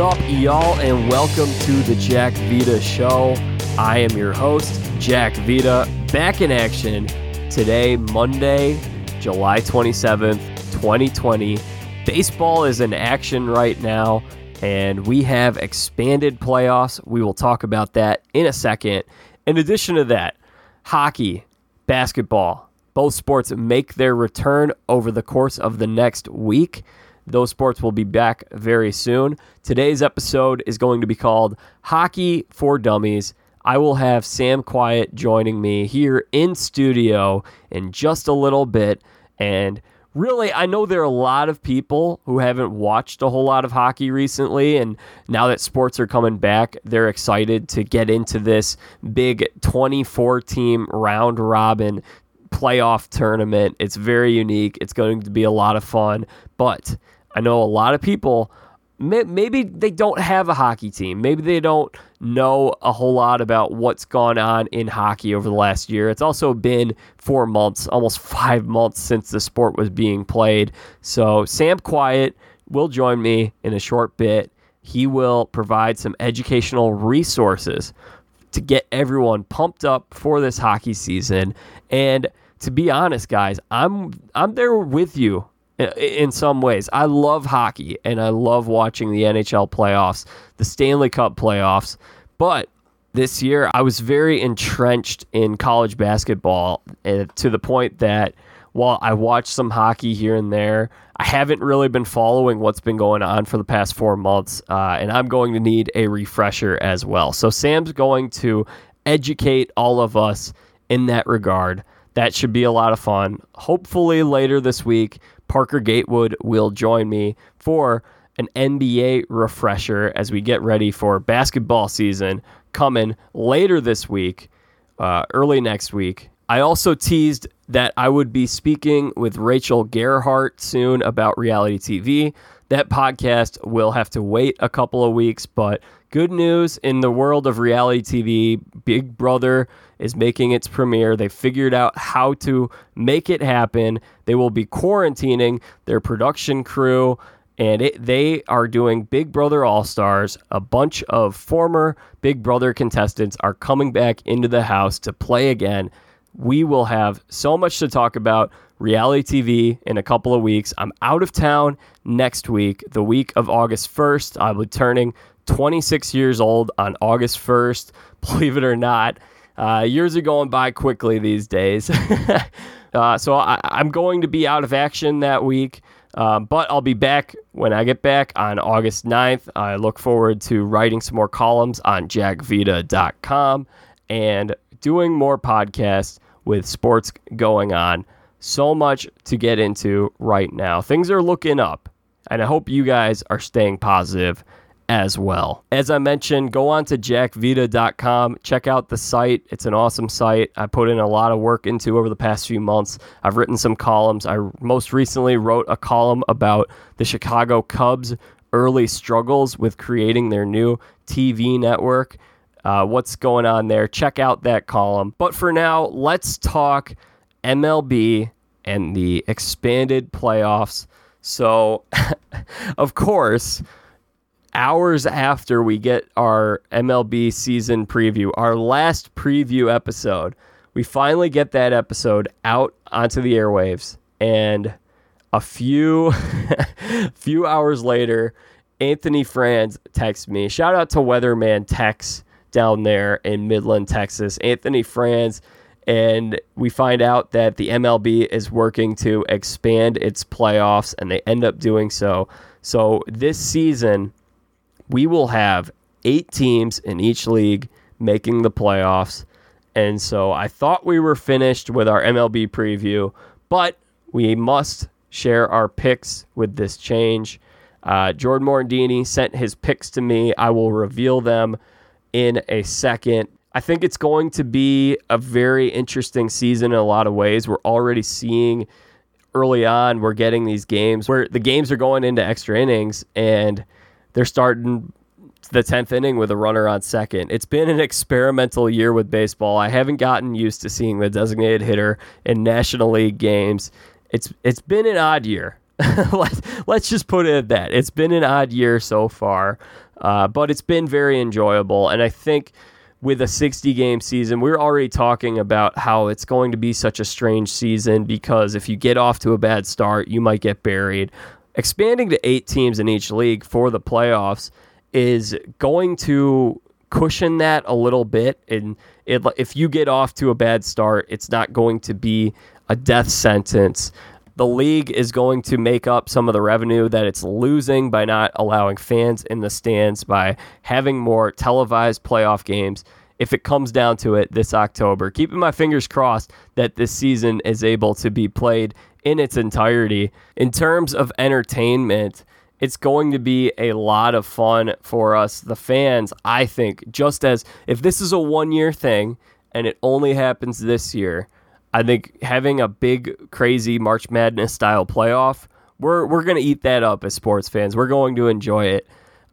up, y'all, and welcome to the Jack Vita Show. I am your host, Jack Vita, back in action today, Monday, July 27th, 2020. Baseball is in action right now, and we have expanded playoffs. We will talk about that in a second. In addition to that, hockey, basketball, both sports make their return over the course of the next week. Those sports will be back very soon. Today's episode is going to be called Hockey for Dummies. I will have Sam Quiet joining me here in studio in just a little bit. And really, I know there are a lot of people who haven't watched a whole lot of hockey recently. And now that sports are coming back, they're excited to get into this big 24 team round robin playoff tournament. It's very unique. It's going to be a lot of fun. But I know a lot of people maybe they don't have a hockey team. Maybe they don't know a whole lot about what's gone on in hockey over the last year. It's also been four months, almost five months since the sport was being played. So, Sam Quiet will join me in a short bit. He will provide some educational resources to get everyone pumped up for this hockey season. And to be honest, guys, I'm I'm there with you in some ways. I love hockey and I love watching the NHL playoffs, the Stanley Cup playoffs. But this year, I was very entrenched in college basketball uh, to the point that while I watch some hockey here and there, I haven't really been following what's been going on for the past four months. Uh, and I'm going to need a refresher as well. So, Sam's going to educate all of us in that regard. That should be a lot of fun. Hopefully, later this week, Parker Gatewood will join me for an NBA refresher as we get ready for basketball season coming later this week, uh, early next week. I also teased that I would be speaking with Rachel Gerhart soon about reality TV. That podcast will have to wait a couple of weeks, but good news in the world of reality TV Big Brother is making its premiere. They figured out how to make it happen. They will be quarantining their production crew, and it, they are doing Big Brother All Stars. A bunch of former Big Brother contestants are coming back into the house to play again. We will have so much to talk about reality TV in a couple of weeks. I'm out of town next week, the week of August 1st. I'll be turning 26 years old on August 1st, believe it or not. Uh, years are going by quickly these days. uh, so I, am going to be out of action that week, uh, but I'll be back when I get back on August 9th. I look forward to writing some more columns on jackvita.com and doing more podcasts with sports going on. So much to get into right now. Things are looking up, and I hope you guys are staying positive as well. As I mentioned, go on to jackvita.com, check out the site. It's an awesome site. I put in a lot of work into over the past few months. I've written some columns. I most recently wrote a column about the Chicago Cubs' early struggles with creating their new TV network. Uh, what's going on there? Check out that column. But for now, let's talk MLB and the expanded playoffs. So, of course, hours after we get our MLB season preview, our last preview episode, we finally get that episode out onto the airwaves. And a few few hours later, Anthony Franz texts me. Shout out to Weatherman Tex down there in Midland, Texas. Anthony Franz. And we find out that the MLB is working to expand its playoffs, and they end up doing so. So this season, we will have eight teams in each league making the playoffs. And so I thought we were finished with our MLB preview, but we must share our picks with this change. Uh, Jordan Morandini sent his picks to me. I will reveal them in a second. I think it's going to be a very interesting season in a lot of ways. We're already seeing early on, we're getting these games where the games are going into extra innings and they're starting the 10th inning with a runner on second. It's been an experimental year with baseball. I haven't gotten used to seeing the designated hitter in National League games. It's it's been an odd year. let's, just put it at that. It's been an odd year so far. Uh, but it's been very enjoyable. And I think with a 60 game season, we're already talking about how it's going to be such a strange season because if you get off to a bad start, you might get buried. Expanding to eight teams in each league for the playoffs is going to cushion that a little bit. And it, if you get off to a bad start, it's not going to be a death sentence. The league is going to make up some of the revenue that it's losing by not allowing fans in the stands, by having more televised playoff games. If it comes down to it this October, keeping my fingers crossed that this season is able to be played in its entirety. In terms of entertainment, it's going to be a lot of fun for us, the fans. I think, just as if this is a one year thing and it only happens this year, I think having a big, crazy March Madness style playoff, we're, we're going to eat that up as sports fans. We're going to enjoy it.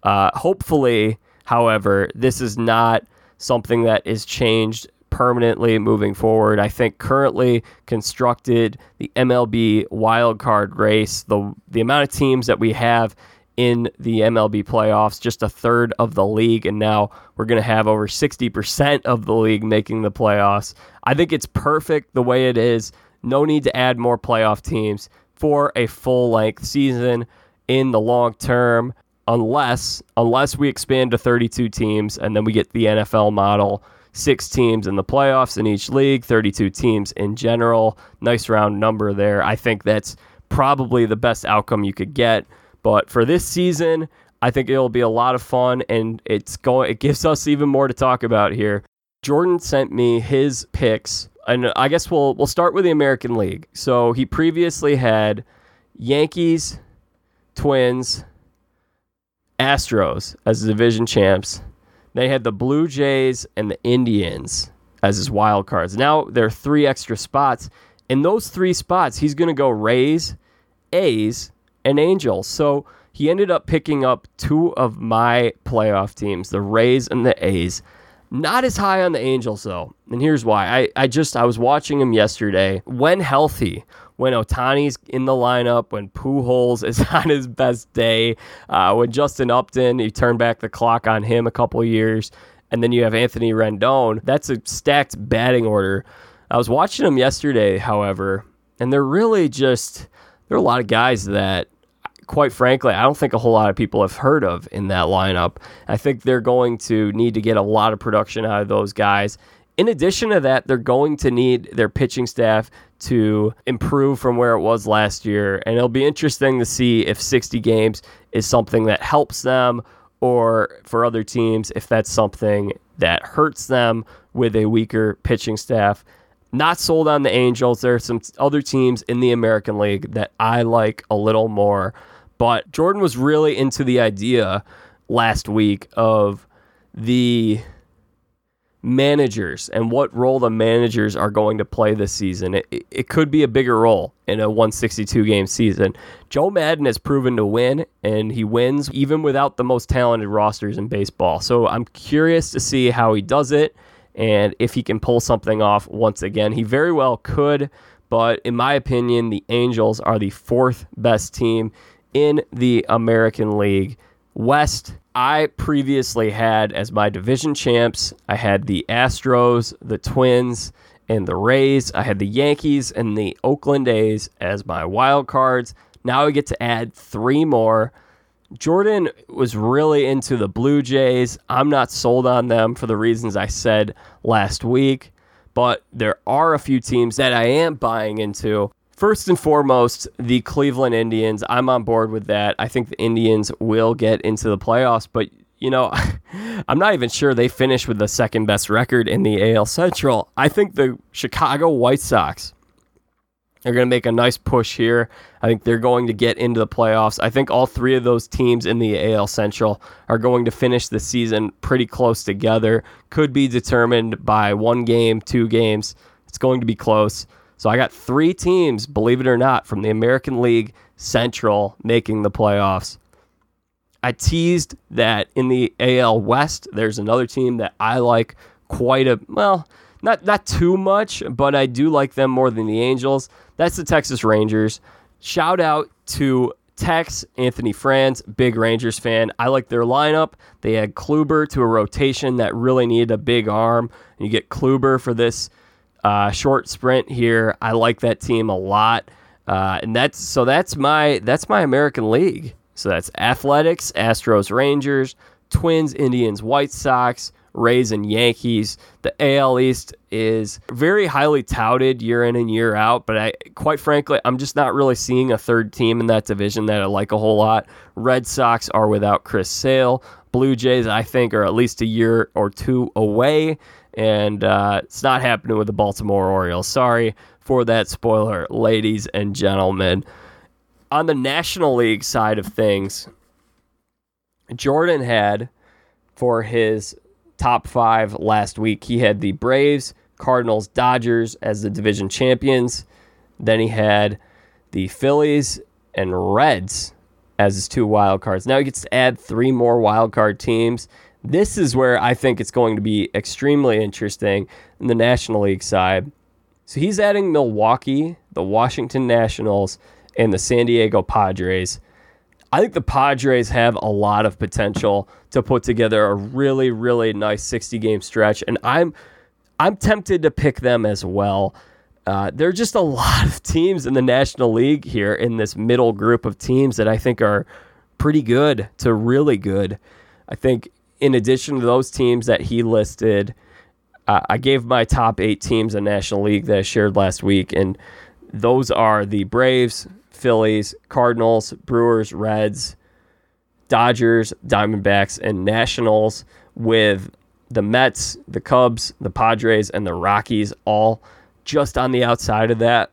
Uh, hopefully, however, this is not something that is changed permanently moving forward. I think currently constructed the MLB wildcard race, the the amount of teams that we have in the MLB playoffs, just a third of the league, and now we're going to have over 60% of the league making the playoffs. I think it's perfect the way it is. No need to add more playoff teams for a full length season in the long term unless unless we expand to 32 teams and then we get the NFL model six teams in the playoffs in each league, 32 teams in general. Nice round number there. I think that's probably the best outcome you could get. But for this season, I think it'll be a lot of fun and it's going it gives us even more to talk about here. Jordan sent me his picks and I guess we'll we'll start with the American League. So he previously had Yankees, Twins, Astros as division champs. They had the Blue Jays and the Indians as his wild cards. Now there are three extra spots. In those three spots, he's going to go Rays, A's, and Angels. So he ended up picking up two of my playoff teams, the Rays and the A's. Not as high on the Angels though. And here's why. I, I just I was watching him yesterday. When healthy, when Ohtani's in the lineup, when Pujols is on his best day, uh, when Justin Upton, you turn back the clock on him a couple years, and then you have Anthony Rendon. That's a stacked batting order. I was watching them yesterday, however, and they're really just there are a lot of guys that quite frankly, I don't think a whole lot of people have heard of in that lineup. I think they're going to need to get a lot of production out of those guys. In addition to that, they're going to need their pitching staff to improve from where it was last year. And it'll be interesting to see if 60 games is something that helps them or for other teams if that's something that hurts them with a weaker pitching staff. Not sold on the Angels. There are some other teams in the American League that I like a little more. But Jordan was really into the idea last week of the managers and what role the managers are going to play this season. It, it could be a bigger role in a 162 game season. Joe Maddon has proven to win, and he wins even without the most talented rosters in baseball. So I'm curious to see how he does it and if he can pull something off once again. He very well could, but in my opinion, the Angels are the fourth best team in the American League West. I previously had as my division champs, I had the Astros, the Twins, and the Rays. I had the Yankees and the Oakland A's as my wild cards. Now I get to add three more. Jordan was really into the Blue Jays. I'm not sold on them for the reasons I said last week, but there are a few teams that I am buying into. First and foremost, the Cleveland Indians. I'm on board with that. I think the Indians will get into the playoffs, but you know, I'm not even sure they finish with the second best record in the AL Central. I think the Chicago White Sox are going to make a nice push here. I think they're going to get into the playoffs. I think all three of those teams in the AL Central are going to finish the season pretty close together. Could be determined by one game, two games. It's going to be close. So I got three teams, believe it or not, from the American League Central making the playoffs. I teased that in the AL West, there's another team that I like quite a well, not not too much, but I do like them more than the Angels. That's the Texas Rangers. Shout out to Tex, Anthony Franz, big Rangers fan. I like their lineup. They had Kluber to a rotation that really needed a big arm. And you get Kluber for this uh, short sprint here. I like that team a lot. Uh, and that's so that's my that's my American League. So that's Athletics, Astros, Rangers, Twins, Indians, White Sox, Rays, and Yankees. The AL East is very highly touted year in and year out, but I quite frankly, I'm just not really seeing a third team in that division that I like a whole lot. Red Sox are without Chris Sale. Blue Jays, I think, are at least a year or two away, and uh, it's not happening with the Baltimore Orioles. Sorry for that spoiler, ladies and gentlemen on the National League side of things, Jordan had for his top five last week, he had the Braves, Cardinals, Dodgers as the division champions. Then he had the Phillies and Reds as his two wild cards. Now he gets to add three more wild card teams. This is where I think it's going to be extremely interesting in the National League side. So he's adding Milwaukee, the Washington Nationals, and the San Diego Padres. I think the Padres have a lot of potential to put together a really, really nice 60 game stretch, and I'm I'm tempted to pick them as well. Uh, there are just a lot of teams in the National League here in this middle group of teams that I think are pretty good to really good. I think in addition to those teams that he listed, uh, I gave my top eight teams in National League that I shared last week, and those are the Braves, Phillies, Cardinals, Brewers, Reds, Dodgers, Diamondbacks, and Nationals, with the Mets, the Cubs, the Padres, and the Rockies all just on the outside of that.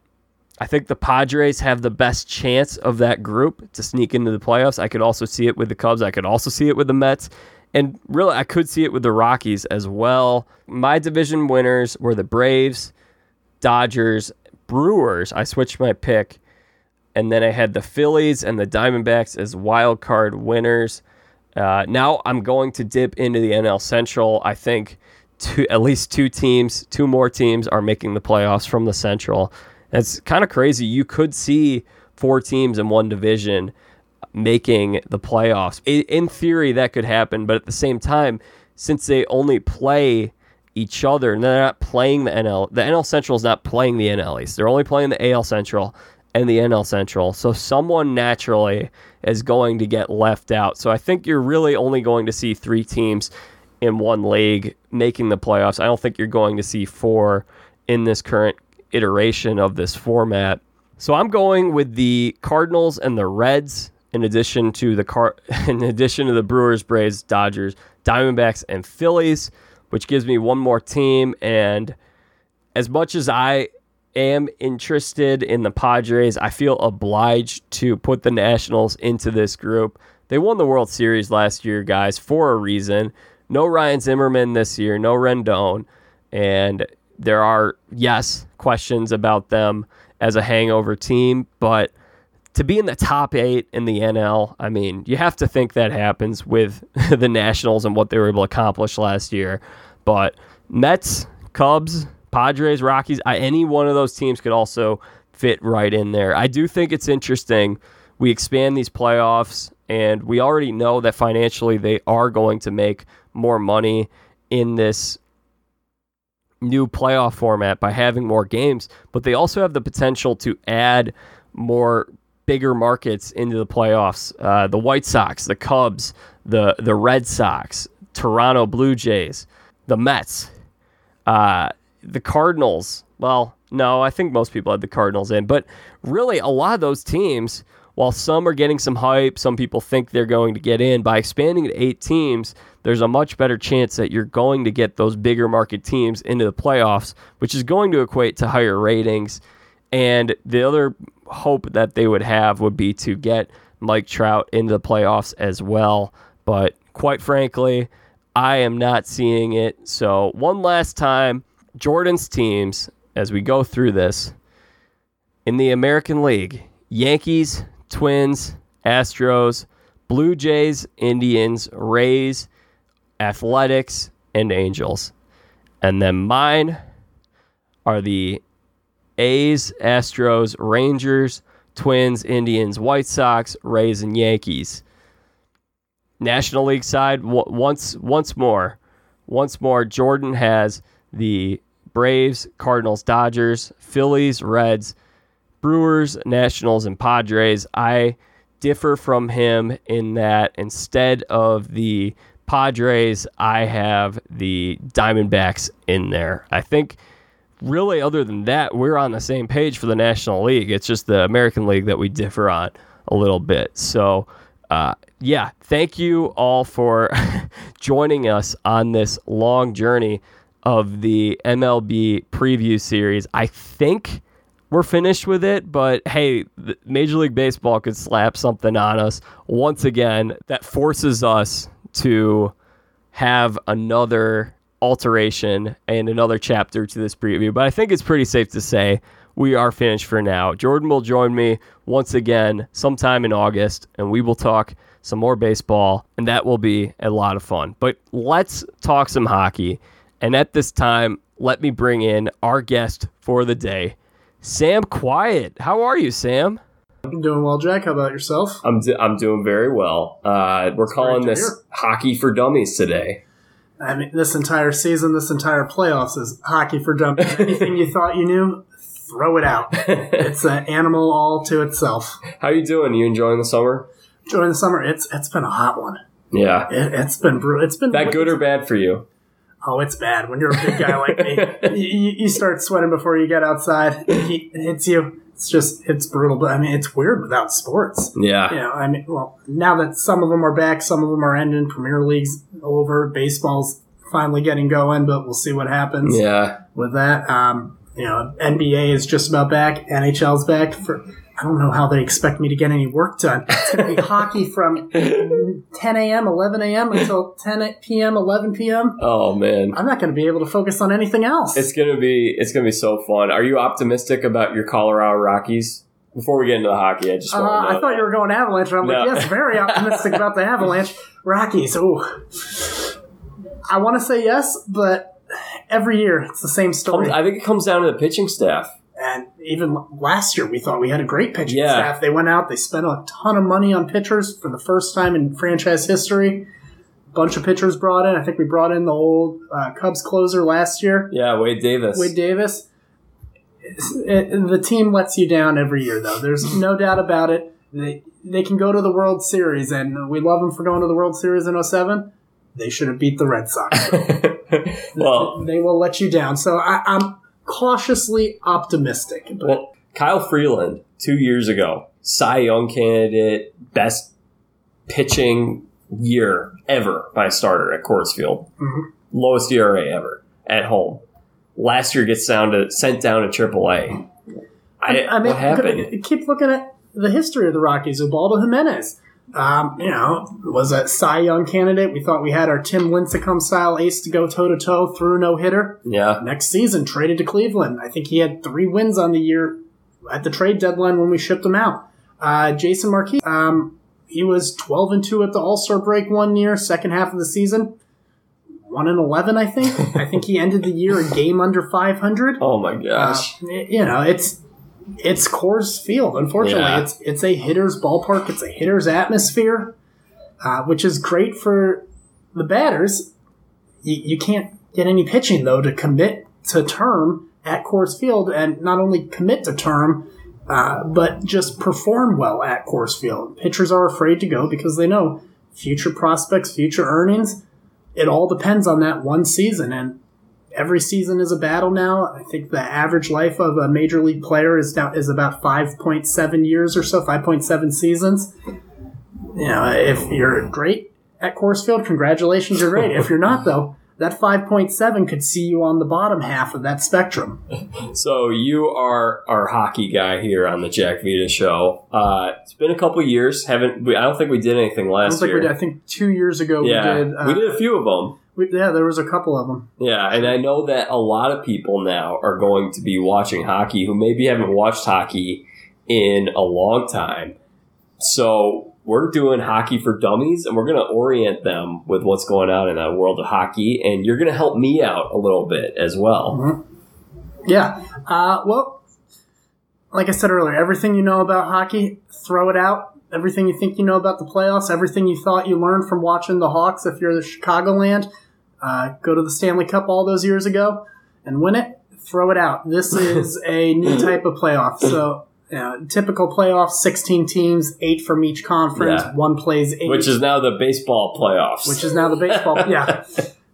I think the Padres have the best chance of that group to sneak into the playoffs. I could also see it with the Cubs. I could also see it with the Mets. And really, I could see it with the Rockies as well. My division winners were the Braves, Dodgers, Brewers. I switched my pick and then I had the Phillies and the Diamondbacks as wild card winners. Uh, now I'm going to dip into the NL Central. I think two, at least two teams, two more teams are making the playoffs from the Central. It's kind of crazy. You could see four teams in one division making the playoffs. In theory, that could happen, but at the same time, since they only play each other and they're not playing the NL, the NL Central is not playing the NL East. They're only playing the AL Central and the NL Central. So someone naturally is going to get left out. So I think you're really only going to see three teams in one league making the playoffs. I don't think you're going to see four in this current iteration of this format. So I'm going with the Cardinals and the Reds in addition to the car in addition to the Brewers, Braves, Dodgers, Diamondbacks and Phillies, which gives me one more team and as much as I am interested in the Padres. I feel obliged to put the Nationals into this group. They won the World Series last year, guys, for a reason. No Ryan Zimmerman this year, no Rendon. And there are, yes, questions about them as a hangover team, but to be in the top eight in the NL, I mean, you have to think that happens with the Nationals and what they were able to accomplish last year. But Mets, Cubs, Padres, Rockies, I, any one of those teams could also fit right in there. I do think it's interesting. We expand these playoffs, and we already know that financially they are going to make more money in this new playoff format by having more games, but they also have the potential to add more bigger markets into the playoffs. Uh, the White Sox, the Cubs, the the Red Sox, Toronto Blue Jays, the Mets. Uh, the Cardinals, well, no, I think most people had the Cardinals in, but really a lot of those teams, while some are getting some hype, some people think they're going to get in, by expanding to eight teams, there's a much better chance that you're going to get those bigger market teams into the playoffs, which is going to equate to higher ratings. And the other hope that they would have would be to get Mike Trout into the playoffs as well. But quite frankly, I am not seeing it. So, one last time, Jordan's teams as we go through this in the American League Yankees, Twins, Astros, Blue Jays, Indians, Rays, Athletics, and Angels. And then mine are the A's, Astros, Rangers, Twins, Indians, White Sox, Rays, and Yankees. National League side, w- once once more, once more, Jordan has the Braves, Cardinals, Dodgers, Phillies, Reds, Brewers, Nationals, and Padres. I differ from him in that instead of the Padres, I have the Diamondbacks in there. I think really, other than that, we're on the same page for the National League. It's just the American League that we differ on a little bit. So, uh, yeah, thank you all for joining us on this long journey of the MLB preview series. I think we're finished with it, but hey, Major League Baseball could slap something on us once again that forces us to have another alteration and another chapter to this preview. But I think it's pretty safe to say we are finished for now. Jordan will join me once again sometime in August, and we will talk some more baseball, and that will be a lot of fun. But let's talk some hockey. And at this time, let me bring in our guest for the day, Sam Quiet. How are you, Sam? I'm doing well, Jack. How about yourself? I'm, do- I'm doing very well. Uh, we're That's calling this. Hockey for Dummies today. I mean, this entire season, this entire playoffs is hockey for dummies. Anything you thought you knew, throw it out. it's an animal all to itself. How you doing? You enjoying the summer? Enjoying the summer. It's it's been a hot one. Yeah, it, has been brutal. It's been that good or bad for you? Oh, it's bad when you're a big guy like me. You, you, start sweating before you get outside. It hits you. It's just it's brutal. But I mean, it's weird without sports. Yeah. You know, I mean, well, now that some of them are back, some of them are ending. Premier League's over. Baseball's finally getting going, but we'll see what happens. Yeah. With that, um, you know, NBA is just about back. NHL's back for I don't know how they expect me to get any work done. It's going to be hockey from 10 a.m., 11 a.m. until 10 p.m., 11 p.m. Oh man, I'm not going to be able to focus on anything else. It's going to be it's going to be so fun. Are you optimistic about your Colorado Rockies? Before we get into the hockey, I just uh, I thought you were going Avalanche. And I'm no. like, yes, very optimistic about the Avalanche. Rockies. Oh, I want to say yes, but every year it's the same story. I think it comes down to the pitching staff. And even last year, we thought we had a great pitching yeah. staff. They went out, they spent a ton of money on pitchers for the first time in franchise history. Bunch of pitchers brought in. I think we brought in the old uh, Cubs closer last year. Yeah, Wade Davis. Wade Davis. It, it, the team lets you down every year, though. There's no doubt about it. They they can go to the World Series, and we love them for going to the World Series in 07. They should have beat the Red Sox. well, they will let you down. So I, I'm cautiously optimistic. But. Well, Kyle Freeland, two years ago, Cy Young candidate, best pitching year ever by a starter at Coors Field. Mm-hmm. Lowest ERA ever at home. Last year gets down to sent down to AAA. I, I mean, what happened? Keep looking at the history of the Rockies. Ubaldo Jimenez um, you know, was a Cy Young candidate. We thought we had our Tim Lincecum style ace to go toe to toe through no hitter. Yeah. Next season, traded to Cleveland. I think he had three wins on the year at the trade deadline when we shipped him out. Uh, Jason Marquis, um, he was 12 and 2 at the All Star break one year, second half of the season. 1 and 11, I think. I think he ended the year a game under 500. Oh my gosh. Uh, you know, it's it's Coors Field. Unfortunately, yeah. it's it's a hitter's ballpark. It's a hitter's atmosphere, uh, which is great for the batters. You, you can't get any pitching though to commit to term at Coors Field, and not only commit to term, uh, but just perform well at Coors Field. Pitchers are afraid to go because they know future prospects, future earnings. It all depends on that one season, and every season is a battle now. I think the average life of a major league player is now is about five point seven years or so, five point seven seasons. You know, if you're great at Coors Field, congratulations, you're great. if you're not, though, that 5.7 could see you on the bottom half of that spectrum. so you are our hockey guy here on the Jack Vita show. Uh, it's been a couple years. Haven't we, I don't think we did anything last I year. Did, I think two years ago yeah, we did. Uh, we did a few of them. We, yeah, there was a couple of them. Yeah, and I know that a lot of people now are going to be watching hockey who maybe haven't watched hockey in a long time. So we're doing hockey for dummies and we're going to orient them with what's going on in the world of hockey and you're going to help me out a little bit as well mm-hmm. yeah uh, well like I said earlier, everything you know about hockey, throw it out. Everything you think you know about the playoffs, everything you thought you learned from watching the Hawks, if you're the Chicagoland, uh, go to the Stanley Cup all those years ago and win it. Throw it out. This is a new type of playoff. So typical playoff, 16 teams, eight from each conference. Yeah. One plays eight. Which is now the baseball playoffs. Which is now the baseball. yeah.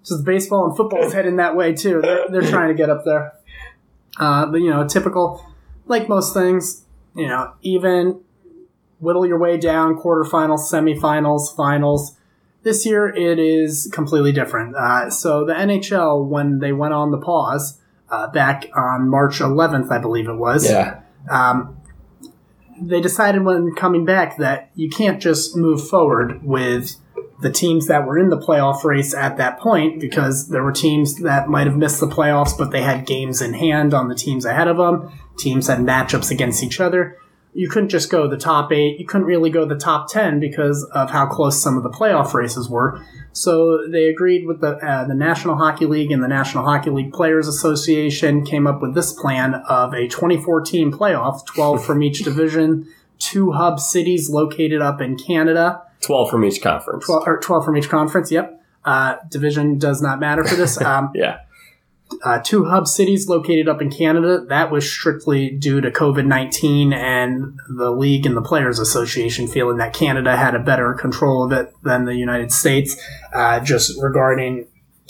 So the baseball and football is heading that way too. They're, they're trying to get up there. Uh, but, you know, typical, like most things, you know, even whittle your way down, quarterfinals, semifinals, finals. This year it is completely different. Uh, so the NHL, when they went on the pause uh, back on March 11th, I believe it was, yeah. Um, they decided when coming back that you can't just move forward with the teams that were in the playoff race at that point because there were teams that might have missed the playoffs, but they had games in hand on the teams ahead of them. Teams had matchups against each other you couldn't just go the top eight. You couldn't really go the top 10 because of how close some of the playoff races were. So they agreed with the, uh, the National Hockey League and the National Hockey League Players Association came up with this plan of a 2014 playoff, 12 from each division, two hub cities located up in Canada. 12 from each conference. 12, or 12 from each conference, yep. Uh, division does not matter for this. Um, yeah uh, two hub cities located up in Canada. That was strictly due to COVID 19 and the league and the Players Association feeling that Canada had a better control of it than the United States, uh, just regarding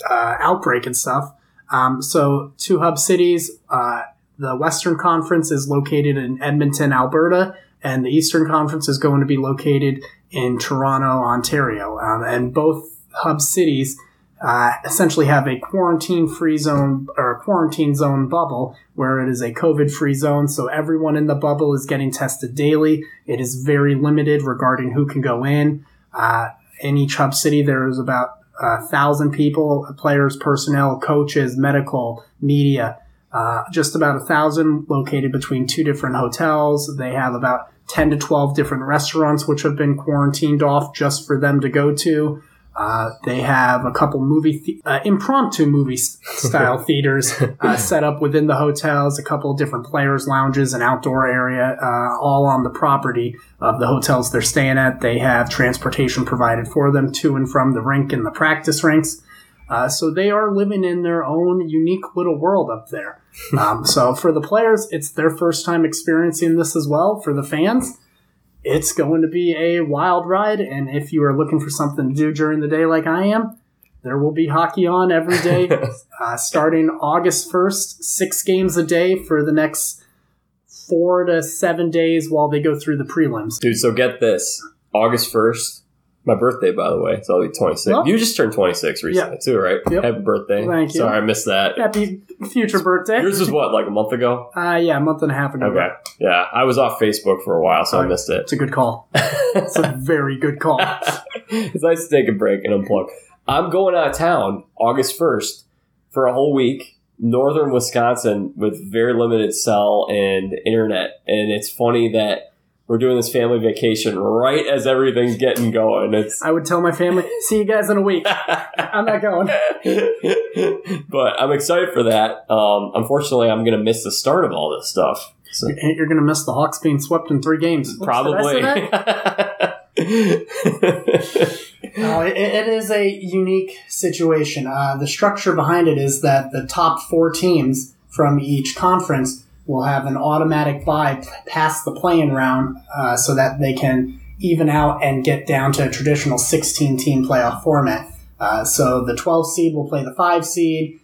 uh, outbreak and stuff. Um, so, two hub cities. Uh, the Western Conference is located in Edmonton, Alberta, and the Eastern Conference is going to be located in Toronto, Ontario. Um, and both hub cities uh, essentially have a quarantine free zone or a quarantine zone bubble where it is a COVID free zone. So everyone in the bubble is getting tested daily. It is very limited regarding who can go in. Uh, in each hub city, there is about a thousand people, players, personnel, coaches, medical, media, uh, just about a thousand located between two different hotels. They have about 10 to 12 different restaurants which have been quarantined off just for them to go to. Uh, they have a couple movie, th- uh, impromptu movie style theaters uh, set up within the hotels, a couple different players' lounges, an outdoor area, uh, all on the property of the hotels they're staying at. They have transportation provided for them to and from the rink and the practice rinks. Uh, so they are living in their own unique little world up there. Um, so for the players, it's their first time experiencing this as well. For the fans, it's going to be a wild ride. And if you are looking for something to do during the day like I am, there will be hockey on every day uh, starting August 1st, six games a day for the next four to seven days while they go through the prelims. Dude, so get this August 1st, my birthday, by the way. So I'll be 26. Well, you just turned 26 recently, yep. too, right? Yep. Happy birthday. Thank you. Sorry, I missed that. Happy future birthday. Yours was what, like a month ago? Uh, yeah, a month and a half ago. Okay. Yeah, I was off Facebook for a while, so I missed it. It's a good call. it's a very good call. it's nice to take a break and unplug. I'm going out of town August 1st for a whole week northern Wisconsin with very limited cell and internet. And it's funny that we're doing this family vacation right as everything's getting going. It's I would tell my family, see you guys in a week. I'm not going. but I'm excited for that. Um, unfortunately, I'm going to miss the start of all this stuff. So. You're going to miss the Hawks being swept in three games. Probably. no, it, it is a unique situation. Uh, the structure behind it is that the top four teams from each conference will have an automatic bye past the playing round uh, so that they can even out and get down to a traditional 16 team playoff format. Uh, so the 12 seed will play the 5 seed,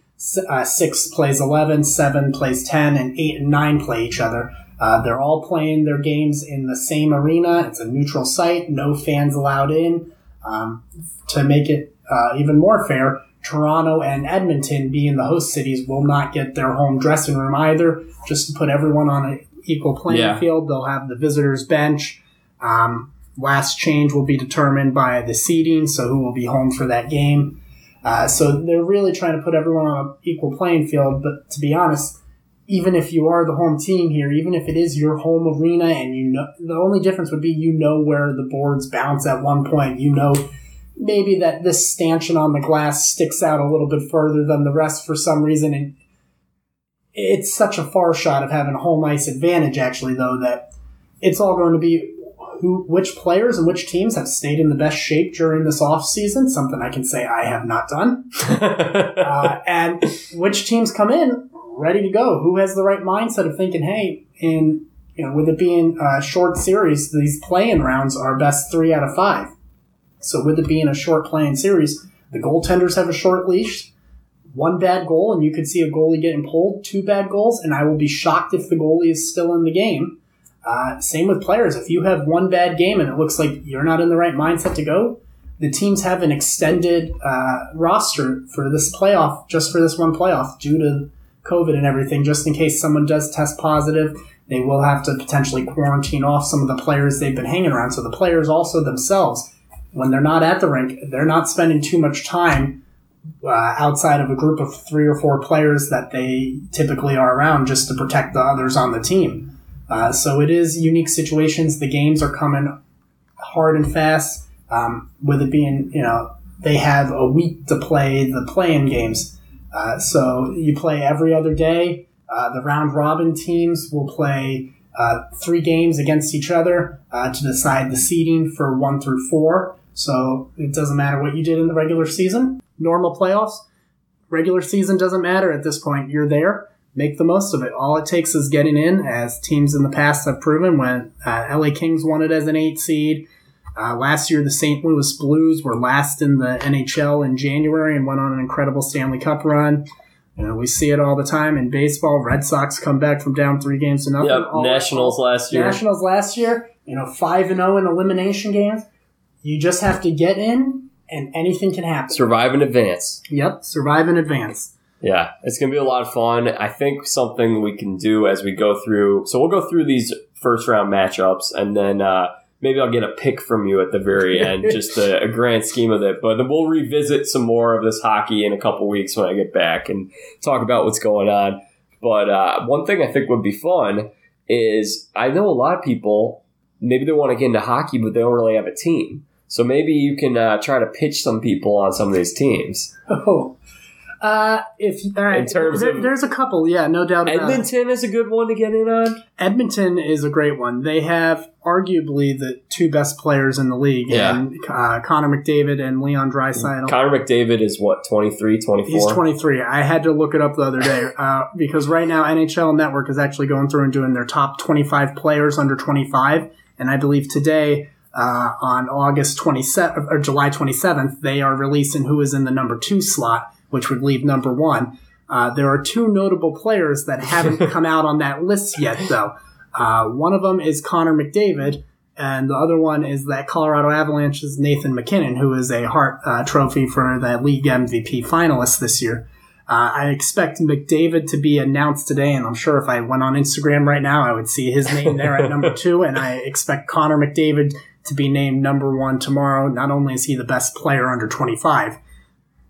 uh, 6 plays 11, 7 plays 10, and 8 and 9 play each other. Uh, they're all playing their games in the same arena. It's a neutral site, no fans allowed in. Um, to make it uh, even more fair, Toronto and Edmonton, being the host cities, will not get their home dressing room either. Just to put everyone on an equal playing yeah. field, they'll have the visitors' bench. Um, last change will be determined by the seeding, so who will be home for that game. Uh, so they're really trying to put everyone on an equal playing field. But to be honest, even if you are the home team here, even if it is your home arena, and you know the only difference would be you know where the boards bounce at one point, you know maybe that this stanchion on the glass sticks out a little bit further than the rest for some reason. And it's such a far shot of having a home ice advantage, actually, though, that it's all going to be who, which players and which teams have stayed in the best shape during this off season. Something I can say I have not done, uh, and which teams come in ready to go. Who has the right mindset of thinking, hey, in you know, with it being a short series, these playing rounds are best three out of five. So with it being a short playing series, the goaltenders have a short leash. One bad goal, and you could see a goalie getting pulled. Two bad goals, and I will be shocked if the goalie is still in the game. Uh, same with players. If you have one bad game and it looks like you're not in the right mindset to go, the teams have an extended uh, roster for this playoff, just for this one playoff, due to COVID and everything, just in case someone does test positive. They will have to potentially quarantine off some of the players they've been hanging around. So the players also themselves, when they're not at the rink, they're not spending too much time uh, outside of a group of three or four players that they typically are around just to protect the others on the team. Uh, so it is unique situations. The games are coming hard and fast. Um, with it being, you know, they have a week to play the playing games. Uh, so you play every other day. Uh, the round robin teams will play uh, three games against each other uh, to decide the seeding for one through four. So it doesn't matter what you did in the regular season. Normal playoffs, regular season doesn't matter at this point. You're there. Make the most of it. All it takes is getting in, as teams in the past have proven. When uh, LA Kings won it as an eight seed, uh, last year, the St. Louis Blues were last in the NHL in January and went on an incredible Stanley Cup run. You know, we see it all the time in baseball. Red Sox come back from down three games to nothing. Yep, Nationals last year. Nationals last year, you know, five and zero in elimination games. You just have to get in, and anything can happen. Survive in advance. Yep, survive in advance. Yeah, it's going to be a lot of fun. I think something we can do as we go through. So we'll go through these first round matchups, and then uh, maybe I'll get a pick from you at the very end, just a, a grand scheme of it. But then we'll revisit some more of this hockey in a couple weeks when I get back and talk about what's going on. But uh, one thing I think would be fun is I know a lot of people maybe they want to get into hockey, but they don't really have a team. So maybe you can uh, try to pitch some people on some of these teams. Oh, uh, if all right, In terms there- of- there's a couple, yeah, no doubt about. Edmonton is a good one to get in on. Edmonton is a great one. They have arguably the two best players in the league, Yeah. and uh, Connor McDavid and Leon Draisaitl. Connor McDavid is what 23, 24? He's 23. I had to look it up the other day uh, because right now NHL Network is actually going through and doing their top 25 players under 25, and I believe today. Uh, on August 27th or July 27th, they are releasing who is in the number two slot, which would leave number one. Uh, there are two notable players that haven't come out on that list yet, though. Uh, one of them is Connor McDavid, and the other one is that Colorado Avalanche's Nathan MacKinnon, who is a Hart uh, Trophy for the league MVP finalist this year. Uh, I expect McDavid to be announced today, and I'm sure if I went on Instagram right now, I would see his name there at number two, and I expect Connor McDavid to be named number one tomorrow. Not only is he the best player under 25,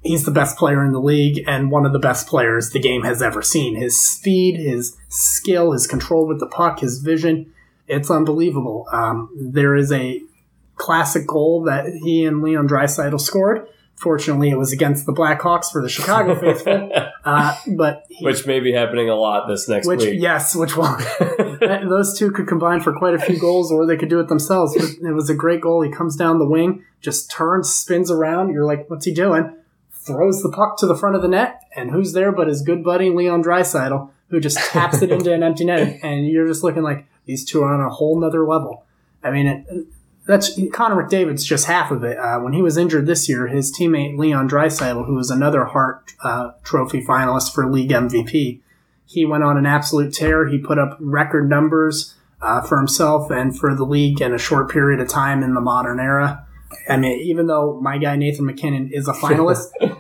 he's the best player in the league and one of the best players the game has ever seen. His speed, his skill, his control with the puck, his vision, it's unbelievable. Um, there is a classic goal that he and Leon Draisaitl scored. Fortunately, it was against the Blackhawks for the Chicago faithful, uh, but he, Which may be happening a lot this next which week. yes, which one? Those two could combine for quite a few goals, or they could do it themselves. But it was a great goal. He comes down the wing, just turns, spins around. You're like, what's he doing? Throws the puck to the front of the net, and who's there but his good buddy Leon Draisaitl, who just taps it into an empty net, and you're just looking like these two are on a whole nother level. I mean, it, that's Connor McDavid's just half of it. Uh, when he was injured this year, his teammate Leon Draisaitl, who was another Hart uh, Trophy finalist for league MVP, he went on an absolute tear. He put up record numbers uh, for himself and for the league in a short period of time in the modern era. I mean, even though my guy Nathan MacKinnon is a finalist,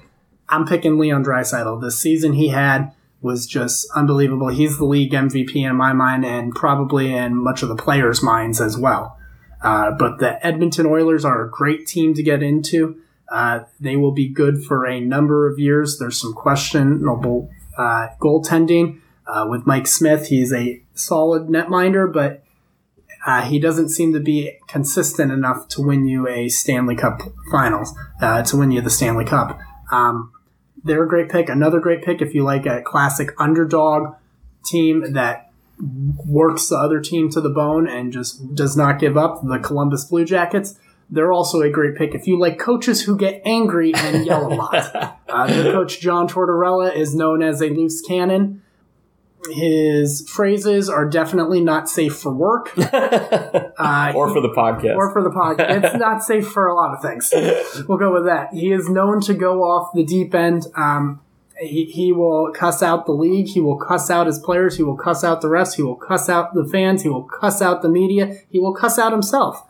I'm picking Leon Draisaitl. The season he had was just unbelievable. He's the league MVP in my mind, and probably in much of the players' minds as well. Uh, but the Edmonton Oilers are a great team to get into. Uh, they will be good for a number of years. There's some questionable uh, goaltending uh, with Mike Smith. He's a solid netminder, but uh, he doesn't seem to be consistent enough to win you a Stanley Cup Finals, to win you the Stanley Cup. Um, they're a great pick. Another great pick if you like a classic underdog team that works the other team to the bone and just does not give up, the Columbus Blue Jackets. They're also a great pick if you like coaches who get angry and yell a lot. uh, their coach John Tortorella is known as a loose cannon. His phrases are definitely not safe for work. Uh, or for the podcast. or for the podcast. It's not safe for a lot of things. We'll go with that. He is known to go off the deep end. Um, he, he will cuss out the league. He will cuss out his players. He will cuss out the rest. He will cuss out the fans. He will cuss out the media. He will cuss out himself.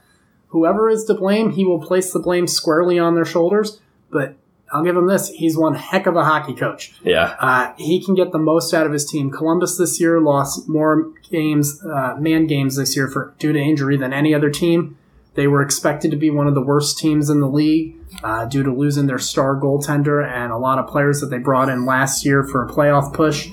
Whoever is to blame, he will place the blame squarely on their shoulders. But I'll give him this. He's one heck of a hockey coach. yeah. Uh, he can get the most out of his team. Columbus this year lost more games, uh, man games this year for due to injury than any other team. They were expected to be one of the worst teams in the league uh, due to losing their star goaltender and a lot of players that they brought in last year for a playoff push.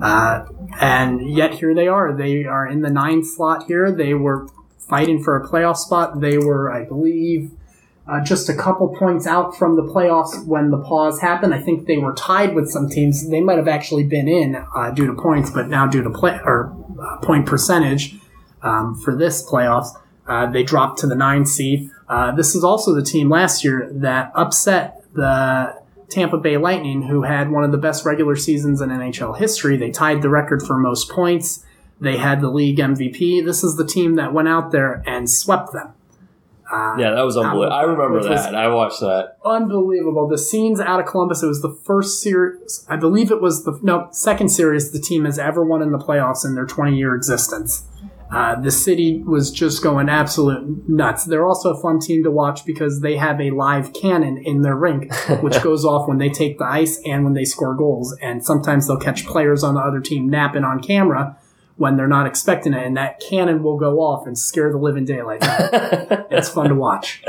Uh, and yet here they are. They are in the ninth slot here. They were fighting for a playoff spot. They were, I believe, uh, just a couple points out from the playoffs when the pause happened. I think they were tied with some teams. They might have actually been in uh, due to points, but now due to play or uh, point percentage um, for this playoffs, uh, they dropped to the nine seed. Uh, this is also the team last year that upset the Tampa Bay Lightning, who had one of the best regular seasons in NHL history. They tied the record for most points. They had the league MVP. This is the team that went out there and swept them. Uh, Yeah, that was unbelievable. I remember that. I watched that. unbelievable. The scenes out of Columbus. It was the first series. I believe it was the no second series the team has ever won in the playoffs in their 20 year existence. Uh, the city was just going absolute nuts. They're also a fun team to watch because they have a live cannon in their rink, which goes off when they take the ice and when they score goals. And sometimes they'll catch players on the other team napping on camera when they're not expecting it, and that cannon will go off and scare the living daylight out. of them. it's fun to watch.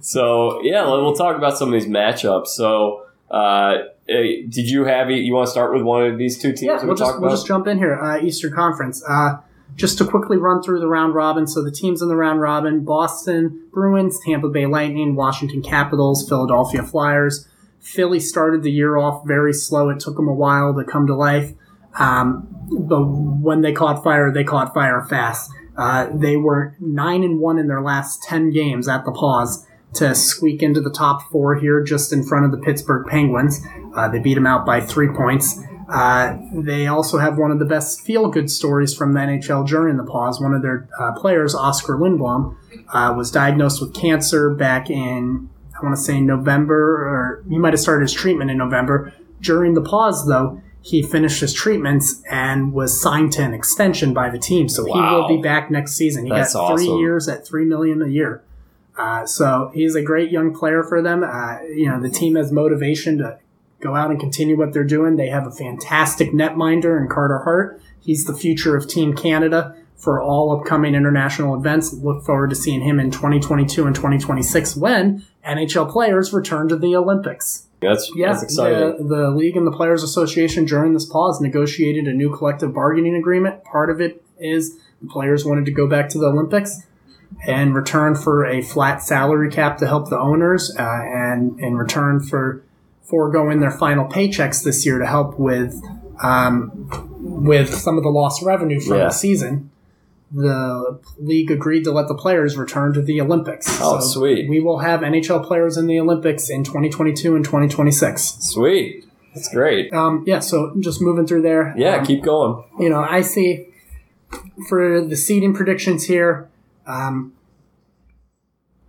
so yeah, we'll talk about some of these matchups. So, uh, eh, did you have you want to start with one of these two teams Yeah, we'll we just, talk we'll just jump in here. Uh, Eastern Conference. Uh, just to quickly run through the round robin. So the teams in the round robin Boston Bruins, Tampa Bay Lightning, Washington Capitals, Philadelphia Flyers. Philly started the year off very slow. It took them a while to come to life. Um, but when they caught fire, they caught fire fast. Uh, they were nine and one in their last ten games at the pause to squeak into the top four here, just in front of the Pittsburgh Penguins. Uh, they beat them out by three points. Uh, they also have one of the best feel-good stories from the NHL during the pause. One of their uh, players, Oskar Lindblom, uh, was diagnosed with cancer back in I want to say November, or he might have started his treatment in November. During the pause, though, he finished his treatments and was signed to an extension by the team, so he will be back next season. He That's got three awesome. years at three million a year. Uh, so he's a great young player for them. Uh, you know, the team has motivation to go out and continue what they're doing. They have a fantastic netminder in Carter Hart. He's the future of Team Canada for all upcoming international events. Look forward to seeing him in 2022 and 2026 when NHL players return to the Olympics. That's Yeah, that's exciting. The, the league and the Players Association during this pause negotiated a new collective bargaining agreement. Part of it is the players wanted to go back to the Olympics and return for a flat salary cap to help the owners, uh, and in return for foregoing their final paychecks this year to help with um, with some of the lost revenue from Yeah. the season. The league agreed to let the players return to the Olympics. Oh, sweet. We will have NHL players in the Olympics in 2022 and 2026. Sweet. That's great. Um, yeah, so just moving through there. Yeah, um, keep going. you know, I see for the seeding predictions here, um,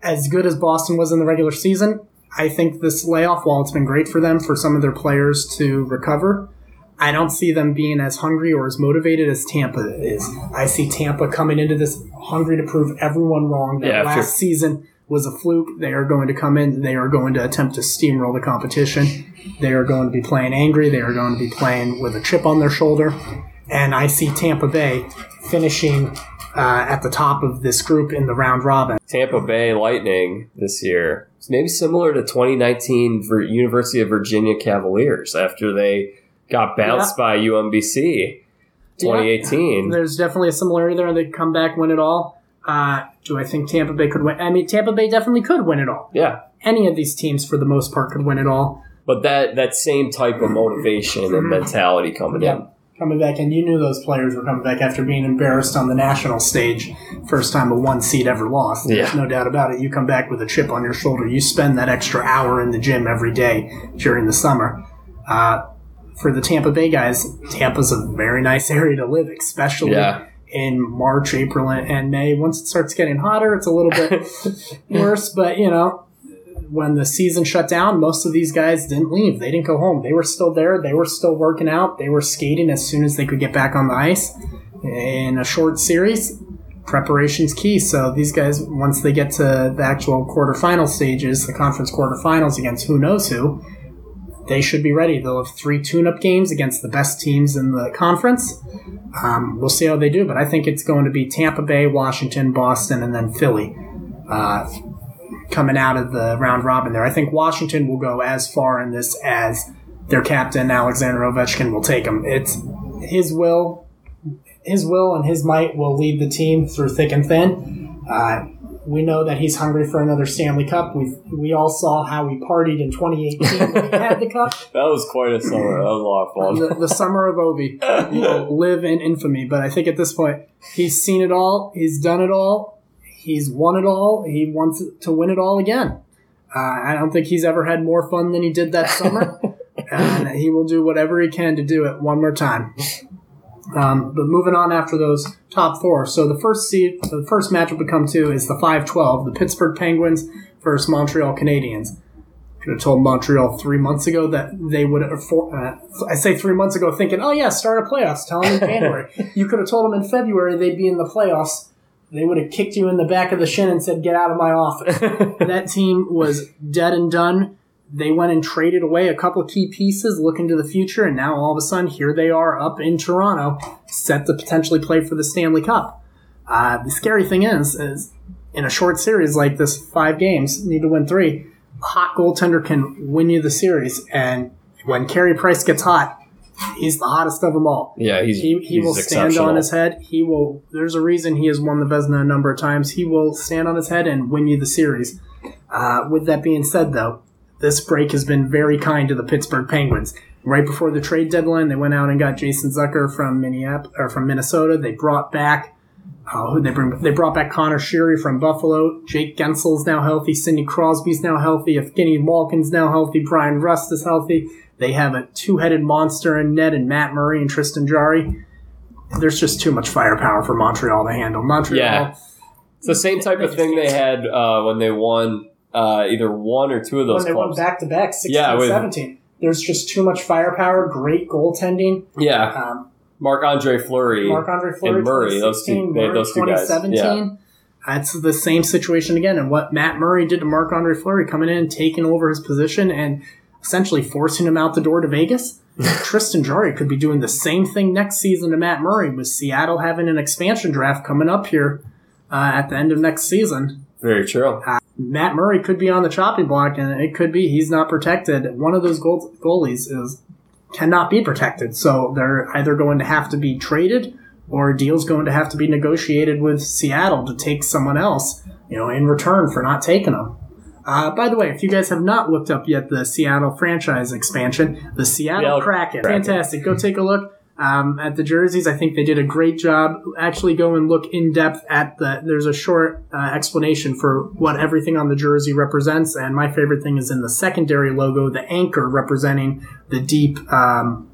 as good as Boston was in the regular season, I think this layoff, while it's been great for them for some of their players to recover, I don't see them being as hungry or as motivated as Tampa is. I see Tampa coming into this hungry to prove everyone wrong that Yeah, last season was a fluke. They are going to come in, they are going to attempt to steamroll the competition. They are going to be playing angry, they are going to be playing with a chip on their shoulder. And I see Tampa Bay finishing uh, at the top of this group in the round robin. Tampa Bay Lightning this year. It's maybe similar to 2019 for University of Virginia Cavaliers after they got bounced by UMBC 2018. There's definitely a similarity there. They come back, win it all. Uh, do I think Tampa Bay could win? I mean, Tampa Bay definitely could win it all. Yeah. Any of these teams, for the most part, could win it all. But that that same type of motivation and mentality coming Yeah. in. Coming back, and you knew those players were coming back after being embarrassed on the national stage, first time a one seed ever lost. Yeah. There's no doubt about it. You come back with a chip on your shoulder. You spend that extra hour in the gym every day during the summer. Uh, for the Tampa Bay guys, Tampa's a very nice area to live, especially Yeah. in March, April, and and May. Once it starts getting hotter, it's a little bit worse. But you know, when the season shut down, most of these guys didn't leave. They didn't go home. They were still there. They were still working out. They were skating as soon as they could get back on the ice. In a short series, preparation's key. So these guys, once they get to the actual quarterfinal stages, the conference quarterfinals against who knows who, they should be ready. They'll have three tune-up games against the best teams in the conference. Um, we'll see how they do, but I think it's going to be Tampa Bay, Washington, Boston, and then Philly uh, coming out of the round robin there. I think Washington will go as far in this as their captain Alexander Ovechkin will take them. It's his will, his will and his might will lead the team through thick and thin. Uh, we know that he's hungry for another Stanley Cup. We we all saw how he partied in 2018 when he had the cup. That was quite a summer. That was a lot of fun. The, the summer of Ovi will live in infamy. But I think at this point, he's seen it all. He's done it all. He's won it all. He wants to win it all again. Uh, I don't think he's ever had more fun than he did that summer. and he will do whatever he can to do it one more time. Um, but moving on after those top four. So the first seed, the first matchup we come to is the 5-12, the Pittsburgh Penguins versus Montreal Canadiens. Could have told Montreal three months ago that they would have. For, uh, I say three months ago, thinking, "Oh yeah, start a playoffs." Tell them in January. you could have told them in February they'd be in the playoffs. They would have kicked you in the back of the shin and said, "Get out of my office." that team was dead and done. They went and traded away a couple key pieces, looking to the future, and now all of a sudden here they are up in Toronto, set to potentially play for the Stanley Cup. Uh, the scary thing is, is in a short series like this, five games, need to win three. A hot goaltender can win you the series, and when Carey Price gets hot, he's the hottest of them all. Yeah, he's He, he he's will stand on his head. He will. There's a reason he has won the Vezina a number of times. He will stand on his head and win you the series. Uh, with that being said, though, this break has been very kind to the Pittsburgh Penguins. Right before the trade deadline, they went out and got Jason Zucker from Minneapolis or from Minnesota. They brought back. Uh, they bring? They brought back Conor Sheary from Buffalo. Jake Guentzel's now healthy. Sidney Crosby's now healthy. Evgeni Malkin's now healthy. Bryan Rust is healthy. They have a two-headed monster in Ned and Matt Murray and Tristan Jarry. There's just too much firepower for Montreal to handle. Montreal, Yeah. It's the same type of thing they had uh, when they won uh, either one or two of those when they went clubs. back to back, 16, Yeah, with- 17. There's just too much firepower, great goaltending. yeah, Um, Marc Andre Fleury. Marc Andre Fleury, and Murray, those two- 2016, they Murray, those two guys, 2017. That's the same situation again. And what Matt Murray did to Marc Andre Fleury, coming in, taking over his position, and essentially forcing him out the door to Vegas. Tristan Jarry could be doing the same thing next season to Matt Murray, with Seattle having an expansion draft coming up here uh, at the end of next season. Very true. Matt Murray could be on the chopping block, and it could be he's not protected. One of those goal- goalies is cannot be protected, so they're either going to have to be traded or a deal's going to have to be negotiated with Seattle to take someone else, you know, in return for not taking them. Uh, by the way, if you guys have not looked up yet the Seattle franchise expansion, the Seattle Seattle Kraken, Kraken. fantastic. Go take a look um, at the jerseys. I think they did a great job. Actually, go and look in depth at the. There's a short uh, explanation for what everything on the jersey represents, and my favorite thing is in the secondary logo, the anchor representing the deep. Um,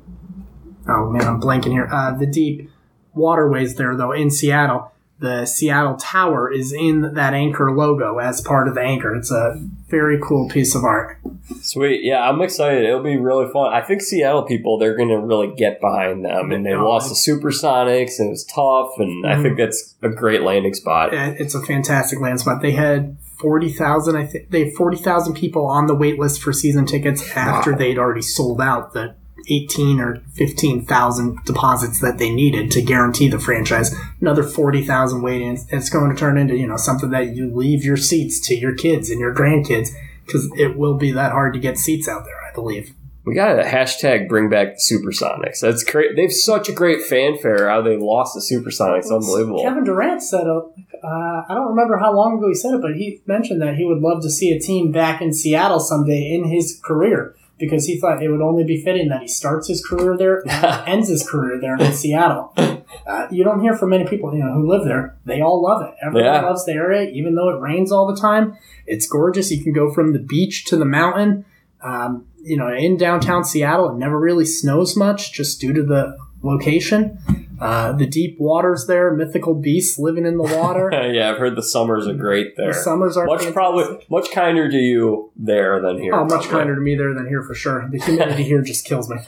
oh man, I'm blanking here. Uh, the deep waterways there, though, in Seattle. The Seattle Tower is in that anchor logo as part of the anchor. It's a very cool piece of art. Sweet. Yeah, I'm excited. It'll be really fun. I think Seattle people, they're going to really get behind them. And they Oh, lost the Supersonics, and it was tough. And I Mhm. think that's a great landing spot. It's a fantastic landing spot. They had forty thousand. I think they had forty thousand people on the wait list for season tickets after they'd already sold out the eighteen or fifteen thousand deposits that they needed to guarantee the franchise. Another forty thousand waiting. It's going to turn into you know something that you leave your seats to your kids and your grandkids because it will be that hard to get seats out there. I believe. We got to hashtag bring back the Supersonics. That's great. They've such a great fanfare. How they lost the Supersonics, unbelievable. Kevin Durant said, uh, I don't remember how long ago he said it, but he mentioned that he would love to see a team back in Seattle someday in his career. Because he thought it would only be fitting that he starts his career there, ends his career there in Seattle. Uh, you don't hear from many people, you know, who live there. They all love it. Everyone Yeah. loves the area, even though it rains all the time. It's gorgeous. You can go from the beach to the mountain. Um, you know, in downtown Seattle, it never really snows much, just due to the location. Uh, the deep waters there, mythical beasts living in the water. yeah, I've heard the summers are great there. the summers are Much fantastic. probably much kinder to you there than here. Oh, much probably. kinder to me there than here for sure. The humidity here just kills me.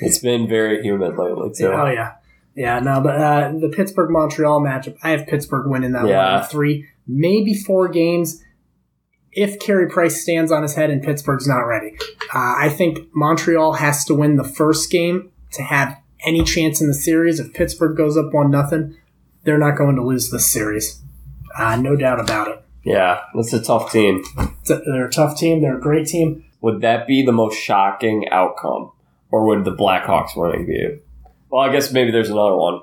It's been very humid lately too. Oh yeah, yeah. No, but uh, the Pittsburgh Montreal matchup, I have Pittsburgh winning that Yeah. one three, maybe four games. If Carey Price stands on his head and Pittsburgh's not ready, uh, I think Montreal has to win the first game to have any chance in the series. If Pittsburgh goes up one nothing, they're not going to lose this series. Uh, no doubt about it. Yeah, that's a tough team. A- They're a tough team. They're a great team. Would that be the most shocking outcome, or would the Blackhawks winning be? Well, I guess maybe there's another one. I'm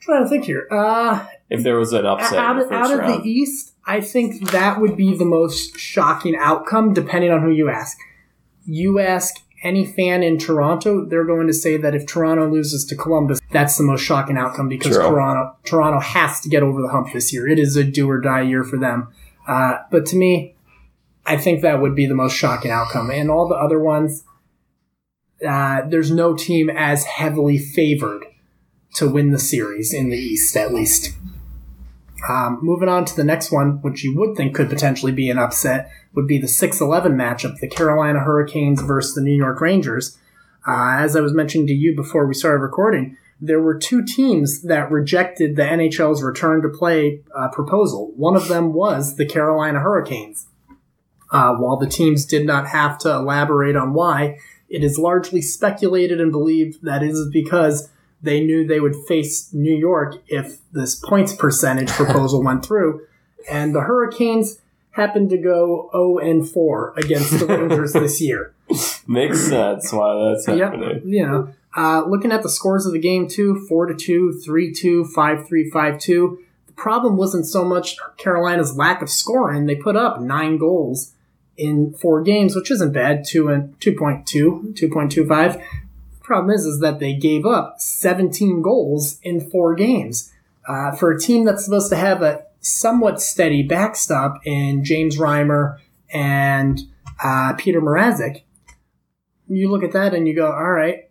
trying to think here. Uh, If there was an upset out of, the out of the East, I think that would be the most shocking outcome, depending on who you ask. You ask any fan in Toronto, they're going to say that if Toronto loses to Columbus, that's the most shocking outcome because True. Toronto Toronto has to get over the hump this year. It is a do or die year for them. Uh, but to me, I think that would be the most shocking outcome. And all the other ones, uh, there's no team as heavily favored to win the series in the East, at least. Um, moving on to the next one, which you would think could potentially be an upset, would be the 6 11 matchup, the Carolina Hurricanes versus the New York Rangers. Uh, as I was mentioning to you before we started recording, there were two teams that rejected the NHL's return to play uh, proposal. One of them was the Carolina Hurricanes. Uh, while the teams did not have to elaborate on why, it is largely speculated and believed that it is because they knew they would face New York if this points percentage proposal went through. And the Hurricanes happened to go 0 and 4 against the Rangers this year. makes sense why that's Yep. happening. You know, uh, looking at the scores of the game too, 4 to 2, 3 2, 5 3, 5 2. The problem wasn't so much Carolina's lack of scoring. They put up nine goals in four games, which isn't bad, 2 and 2.2, 2.25. Problem is, is that they gave up 17 goals in four games. Uh, for a team that's supposed to have a somewhat steady backstop in James Reimer and uh, Petr Mrazek, you look at that and you go, all right,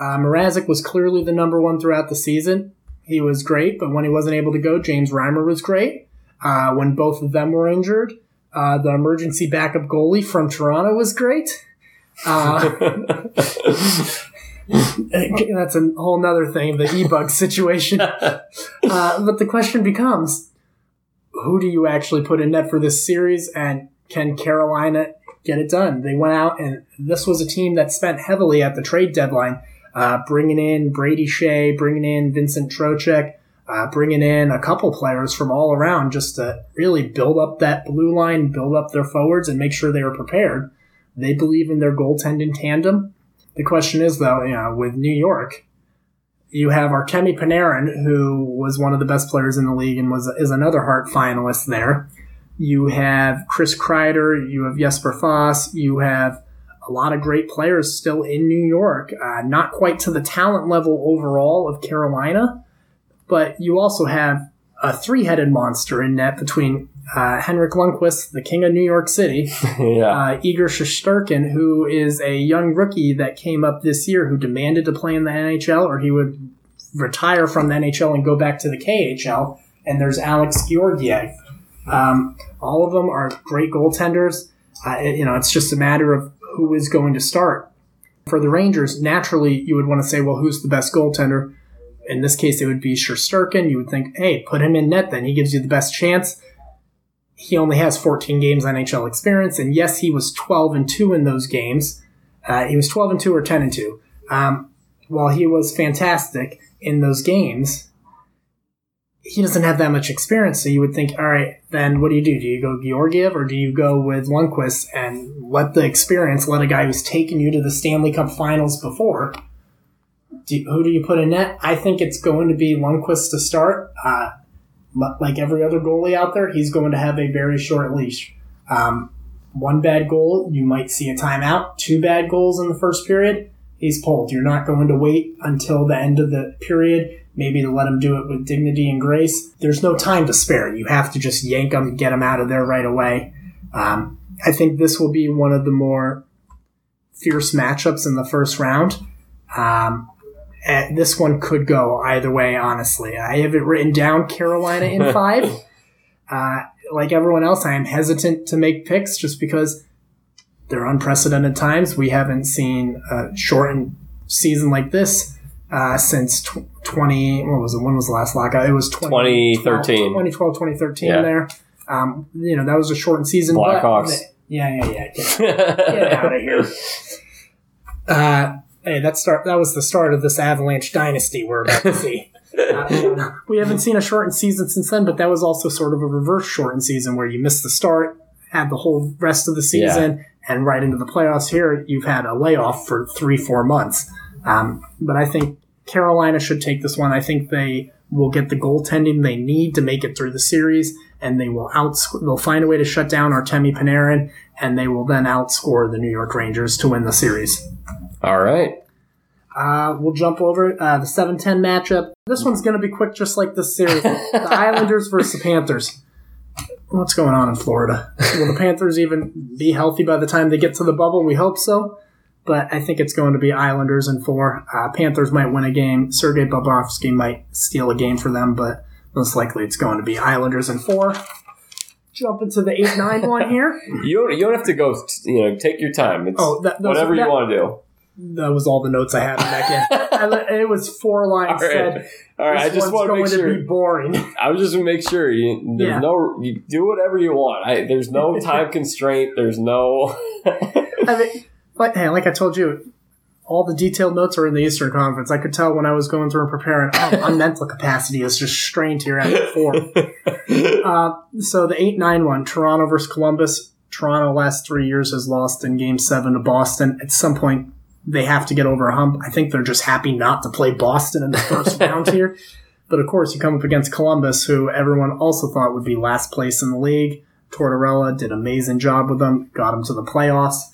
uh, Mrazek was clearly the number one throughout the season. He was great, but when he wasn't able to go, James Reimer was great. Uh, when both of them were injured, uh, the emergency backup goalie from Toronto was great. Uh, that's a whole nother thing, the EBUG situation. Uh, but the question becomes, who do you actually put in net for this series, and can Carolina get it done? They went out, and this was a team that spent heavily at the trade deadline, uh, bringing in Brady Skjei, bringing in Vincent Trocheck, uh, bringing in a couple players from all around just to really build up that blue line, build up their forwards, and make sure they were prepared. They believe in their goaltending tandem. The question is, though, you know, with New York, you have Artemi Panarin, who was one of the best players in the league and was is another Hart finalist there. You have Chris Kreider, you have Jesper Fast, you have a lot of great players still in New York. Uh, not quite to the talent level overall of Carolina, but you also have a three-headed monster in net between uh, Henrik Lundqvist, the king of New York City, yeah. uh, Igor Shesterkin, who is a young rookie that came up this year who demanded to play in the NHL or he would retire from the NHL and go back to the KHL. And there's Alex Georgiev. Um, all of them are great goaltenders. Uh, it- you know, it's just a matter of who is going to start. For the Rangers, naturally, you would want to say, well, who's the best goaltender? In this case, it would be Shesterkin. You would think, hey, put him in net then. He gives you the best chance he only has 14 games NHL experience, and yes, he was 12 and two in those games. Uh, he was 12 and two or 10 and two. Um, while he was fantastic in those games, he doesn't have that much experience. So you would think, all right, then what do you do? Do you go Georgiev or do you go with Lundqvist and let the experience, let a guy who's taken you to the Stanley Cup Finals before? Do, who do you put in net? I think it's going to be Lundqvist to start. Uh, like every other goalie out there, he's going to have a very short leash. Um, one bad goal, you might see a timeout. Two bad goals in the first period, he's pulled. You're not going to wait until the end of the period, maybe to let him do it with dignity and grace. There's no time to spare. You have to just yank him, get him out of there right away. Um, I think this will be one of the more fierce matchups in the first round. Um, and this one could go either way, honestly. I have it written down Carolina in five. Uh, like everyone else, I am hesitant to make picks just because they're unprecedented times. We haven't seen a shortened season like this uh, since tw- 20, what was it? When was the last lockout? It was 2013. 2012, 2013 yeah. there. Um, you know, that was a shortened season. Blackhawks. yeah, yeah, yeah. Get, get out of here. Uh, hey, that start that was the start of this Avalanche dynasty we're about to see. Uh, we haven't seen a shortened season since then, but that was also sort of a reverse shortened season where you missed the start, had the whole rest of the season, yeah. and right into the playoffs. Here, you've had a layoff for three, four months. Um, but I think Carolina should take this one. I think they will get the goaltending they need to make it through the series, and they will outscore. They'll find a way to shut down Artemi Panarin, and they will then outscore the New York Rangers to win the series. All right. Uh, we'll jump over uh, the 7 10 matchup. This one's going to be quick, just like this series. the Islanders versus the Panthers. What's going on in Florida? Will the Panthers even be healthy by the time they get to the bubble? We hope so. But I think it's going to be Islanders in four. Uh, Panthers might win a game. Sergei Bobrovsky might steal a game for them, but most likely it's going to be Islanders in four. Jump into the 8 9 one here. You don't, you don't have to go, you know, take your time. It's oh, that, whatever you want to do that was all the notes I had in that game. it was four lines. All right, said, all right. I just want to make sure. To be boring. I was just going to make sure you. There's yeah. no. You do whatever you want. I, there's no time constraint. There's no. I mean, like, hey, like I told you, all the detailed notes are in the Eastern Conference. I could tell when I was going through and preparing. Oh, my mental capacity is just strained here at four. uh, so the eight nine one Toronto versus Columbus. Toronto last three years has lost in Game Seven to Boston. At some point, they have to get over a hump. I think they're just happy not to play Boston in the first round here. But of course, you come up against Columbus, who everyone also thought would be last place in the league. Tortorella did an amazing job with them, got them to the playoffs.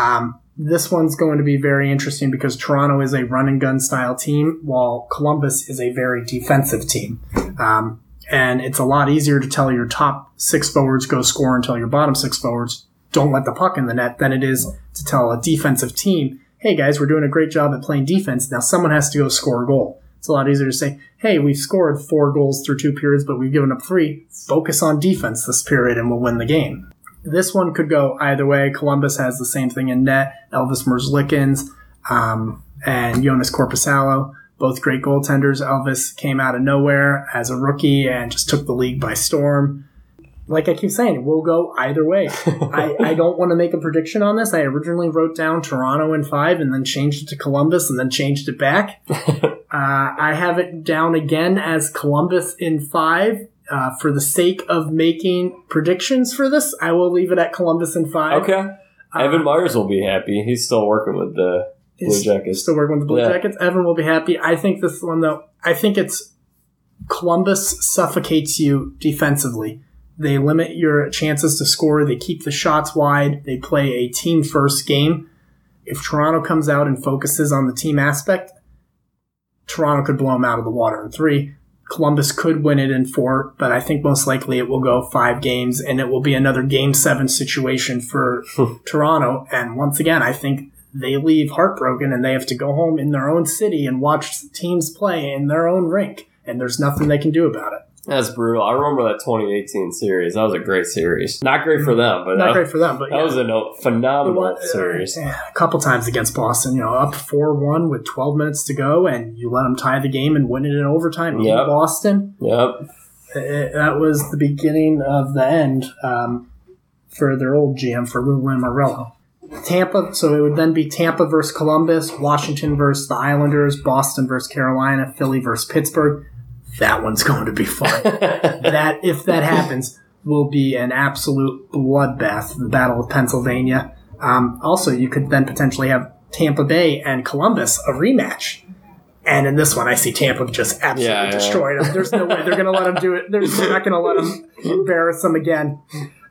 Um, this one's going to be very interesting because Toronto is a run and gun style team, while Columbus is a very defensive team. Um, and it's a lot easier to tell your top six forwards go score until your bottom six forwards don't let the puck in the net than it is to tell a defensive team, hey guys, we're doing a great job at playing defense. Now someone has to go score a goal. It's a lot easier to say, hey, we've scored four goals through two periods, but we've given up three. Focus on defense this period and we'll win the game. This one could go either way. Columbus has the same thing in net. Elvis Merzlikins um, and Joonas Korpisalo, both great goaltenders. Elvis came out of nowhere as a rookie and just took the league by storm like I keep saying, we'll go either way. I, I don't want to make a prediction on this. I originally wrote down Toronto in five and then changed it to Columbus and then changed it back. uh, I have it down again as Columbus in five. Uh, for the sake of making predictions for this, I will leave it at Columbus in five. Okay. Uh, Evan Myers will be happy. He's still working with the Blue Jackets. Still working with the Blue yeah. Jackets. Evan will be happy. I think this one, though, I think it's Columbus suffocates you defensively. They limit your chances to score. They keep the shots wide. They play a team first game. If Toronto comes out and focuses on the team aspect, Toronto could blow them out of the water in three. Columbus could win it in four, but I think most likely it will go five games and it will be another game seven situation for hmm. Toronto. And once again, I think they leave heartbroken and they have to go home in their own city and watch teams play in their own rink. And there's nothing they can do about it. That's brutal. I remember that 2018 series. That was a great series. Not great for them, but not that, great for them. But that yeah. was a phenomenal uh, series. a couple times against Boston, you know, up four one with 12 minutes to go, and you let them tie the game and win it in overtime yep. Boston. Yep, it, that was the beginning of the end um, for their old GM for Lou Lamoriello. Tampa, so it would then be Tampa versus Columbus, Washington versus the Islanders, Boston versus Carolina, Philly versus Pittsburgh that one's going to be fun. that if that happens, will be an absolute bloodbath. The Battle of Pennsylvania. Um, also, you could then potentially have Tampa Bay and Columbus a rematch. And in this one, I see Tampa just absolutely yeah, destroyed them. There's no way they're going to let them do it. They're, they're not going to let them embarrass them again.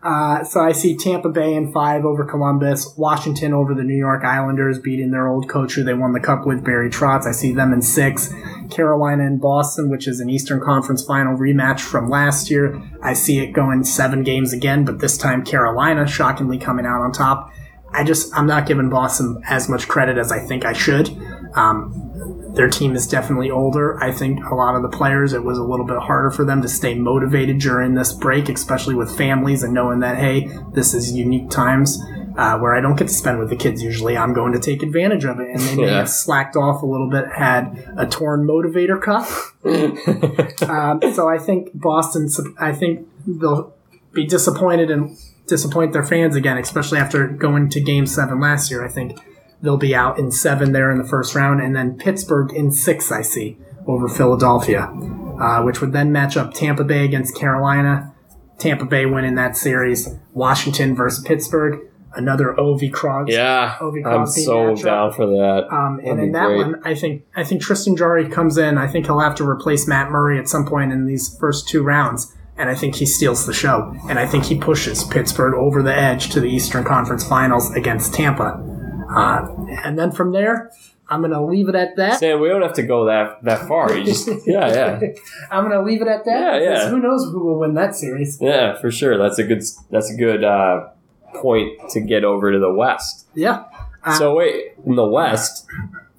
Uh, so I see Tampa Bay in five over Columbus, Washington over the New York Islanders, beating their old coach who they won the cup with, Barry Trotz. I see them in six. Carolina and Boston, which is an Eastern Conference final rematch from last year. I see it going seven games again, but this time Carolina shockingly coming out on top. I just, I'm not giving Boston as much credit as I think I should. Um, their team is definitely older. I think a lot of the players, it was a little bit harder for them to stay motivated during this break, especially with families and knowing that, hey, this is unique times uh, where I don't get to spend with the kids usually. I'm going to take advantage of it. And they may yeah. have slacked off a little bit, had a torn motivator cuff. um, so I think Boston, I think they'll be disappointed and disappoint their fans again, especially after going to game seven last year. I think they'll be out in seven there in the first round, and then Pittsburgh in six, I see, over Philadelphia, uh, which would then match up Tampa Bay against Carolina. Tampa Bay winning that series. Washington versus Pittsburgh. Another Ovi Cross. Yeah, Ovi I'm so matchup. down for that. Um, and in that great. one, I think I think Tristan Jarry comes in. I think he'll have to replace Matt Murray at some point in these first two rounds and I think he steals the show. And I think he pushes Pittsburgh over the edge to the Eastern Conference Finals against Tampa. Uh, and then from there, I'm going to leave it at that. Sam, we don't have to go that that far. You just yeah, yeah. I'm going to leave it at that. Yeah, yeah. Who knows who will win that series? Yeah, for sure. That's a good that's a good uh, point to get over to the West. Yeah. Uh, so wait, in the West,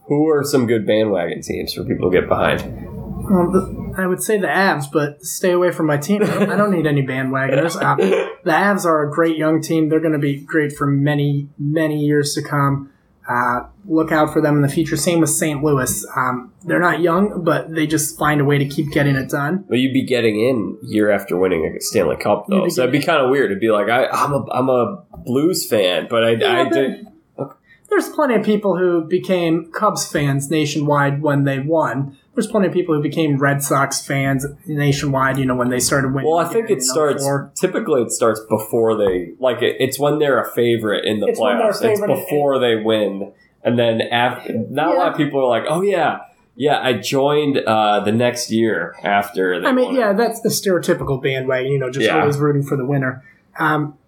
who are some good bandwagon teams for people to get behind? Well, the, I would say the Avs, but stay away from my team. I don't need any bandwagoners. Uh, the Avs are a great young team. They're going to be great for many, many years to come. Uh, look out for them in the future. Same with St. Louis. Um, they're not young, but they just find a way to keep getting it done. Well, you'd be getting in year after winning a Stanley Cup, though. So it'd be kind of weird. It'd be like, I, am a, I'm a Blues fan, but I, yeah, I did. There's plenty of people who became Cubs fans nationwide when they won there's plenty of people who became Red Sox fans nationwide. You know, when they started winning. Well, I think it starts. Typically, it starts before they like. It, it's when they're a favorite in the it's playoffs. It's before they win, and then after. Not yeah. a lot of people are like, "Oh yeah, yeah, I joined uh, the next year after." I mean, yeah, that's the stereotypical bandwagon. You know, just yeah. always rooting for the winner. Um,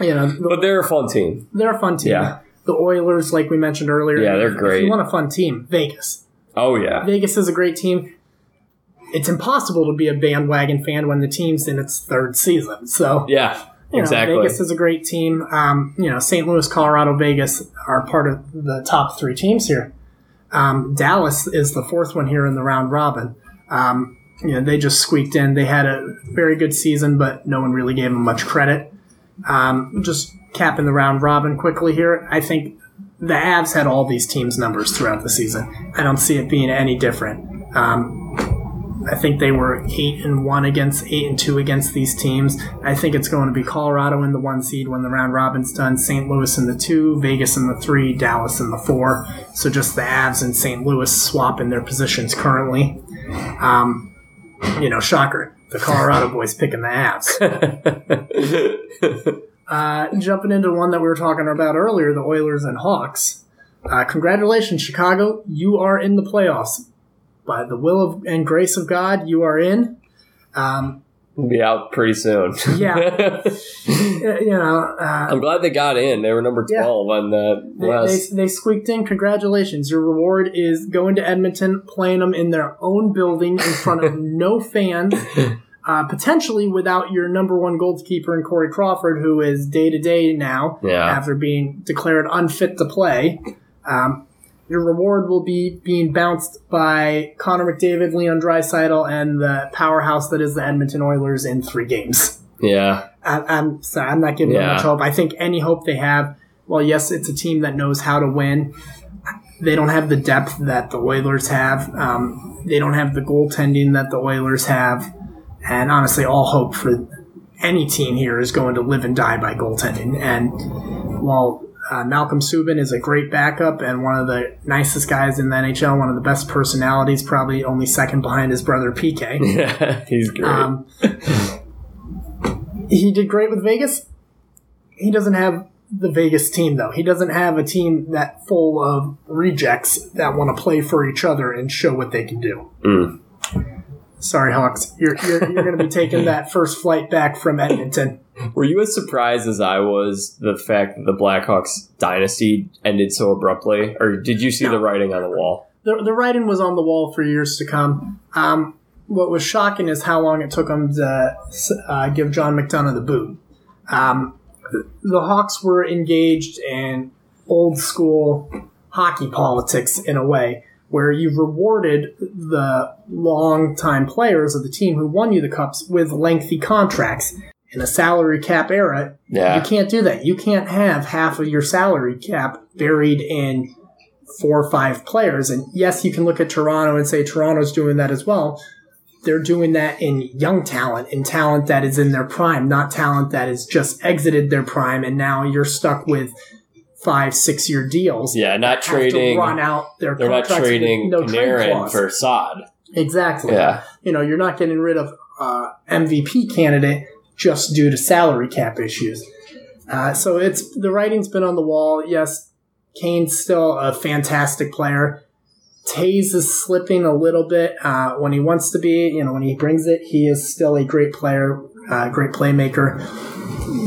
you know, the, but they're a fun team. They're a fun team. Yeah. The Oilers, like we mentioned earlier, yeah, they're great. If you want a fun team, Vegas. Oh yeah, Vegas is a great team. It's impossible to be a bandwagon fan when the team's in its third season. So yeah, you know, exactly. Vegas is a great team. Um, you know, St. Louis, Colorado, Vegas are part of the top three teams here. Um, Dallas is the fourth one here in the round robin. Um, you know, they just squeaked in. They had a very good season, but no one really gave them much credit. Um, just capping the round robin quickly here. I think the Avs had all these teams' numbers throughout the season. I don't see it being any different. Um, I think they were eight and one against eight and two against these teams. I think it's going to be Colorado in the one seed when the round robin's done, St. Louis in the two, Vegas in the three, Dallas in the four. So just the Avs and St. Louis swapping their positions currently. Um, you know, shocker. The Colorado boys picking the Avs. Uh, jumping into one that we were talking about earlier, the Oilers and Hawks. Uh, congratulations, Chicago. You are in the playoffs. By the will of, and grace of God, you are in. Um, we'll be out pretty soon. yeah. you know, uh, I'm glad they got in. They were number 12 yeah. on the West. They, they, they, squeaked in. Congratulations. Your reward is going to Edmonton, playing them in their own building in front of no fans uh, potentially without your number one goalkeeper in Corey Crawford, who is day to day now yeah. after being declared unfit to play. Um, your reward will be being bounced by Connor McDavid, Leon Draisaitl, and the powerhouse that is the Edmonton Oilers in three games. Yeah, I, am sorry, I'm not giving yeah. them much hope. I think any hope they have, well, yes, it's a team that knows how to win. They don't have the depth that the Oilers have. Um, they don't have the goaltending that the Oilers have. And honestly, all hope for any team here is going to live and die by goaltending. And while uh, Malcolm Subban is a great backup and one of the nicest guys in the NHL, one of the best personalities, probably only second behind his brother PK. Yeah, he's great. Um, he did great with Vegas. He doesn't have the Vegas team though. He doesn't have a team that full of rejects that want to play for each other and show what they can do. Mm. Sorry, Hawks. You're you're, you're going to be taking that first flight back from Edmonton. Were you as surprised as I was the fact that the Blackhawks dynasty ended so abruptly, or did you see no. the writing on the wall? The, the writing was on the wall for years to come. Um, what was shocking is how long it took them to uh, give John McDonough the boot. Um, the Hawks were engaged in old school hockey politics in a way where you've rewarded the long-time players of the team who won you the cups with lengthy contracts. In a salary cap era, yeah. you can't do that. You can't have half of your salary cap buried in four or five players. And yes, you can look at Toronto and say Toronto's doing that as well. They're doing that in young talent, in talent that is in their prime, not talent that has just exited their prime, and now you're stuck with five, six year deals. Yeah, not trading. run out their They're not trading no Panarin for Saad. Exactly. Yeah. You know, you're not getting rid of uh, MVP candidate just due to salary cap issues. Uh, so it's the writing's been on the wall. Yes, Kane's still a fantastic player. Toews is slipping a little bit uh, when he wants to be. You know, when he brings it, he is still a great player, uh, great playmaker.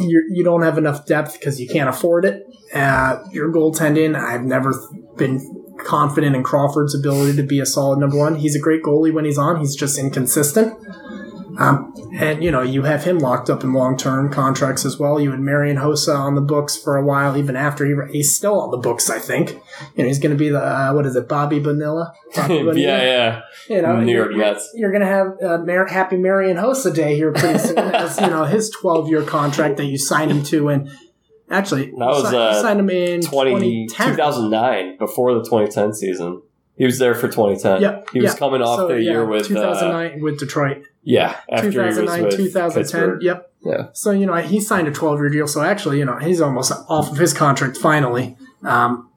You're, you do not have enough depth because you can't afford it. Uh, your goaltending, I've never been confident in Crawford's ability to be a solid number one. He's a great goalie when he's on. He's just inconsistent. Um, and you know, you have him locked up in long term contracts as well. You had Marian Hossa on the books for a while, even after he he's still on the books. I think. You know, he's going to be the uh, what is it, Bobby Bonilla? Bobby Bonilla? yeah, yeah. You know, New York Mets. You're, going to have uh, Mar- Happy Marian Hossa Day here pretty soon, as you know his 12 year contract that you signed him to, and actually, that was uh, signed him in 20, 2009 before the 2010 season. He was there for 2010. Yep. He was yep. coming off so, the yeah, year with 2009 uh, with Detroit. Yeah, after 2009, 2010. Pittsburgh. Yep. Yeah. So you know he signed a 12 year deal. So actually, you know he's almost off of his contract finally. Um,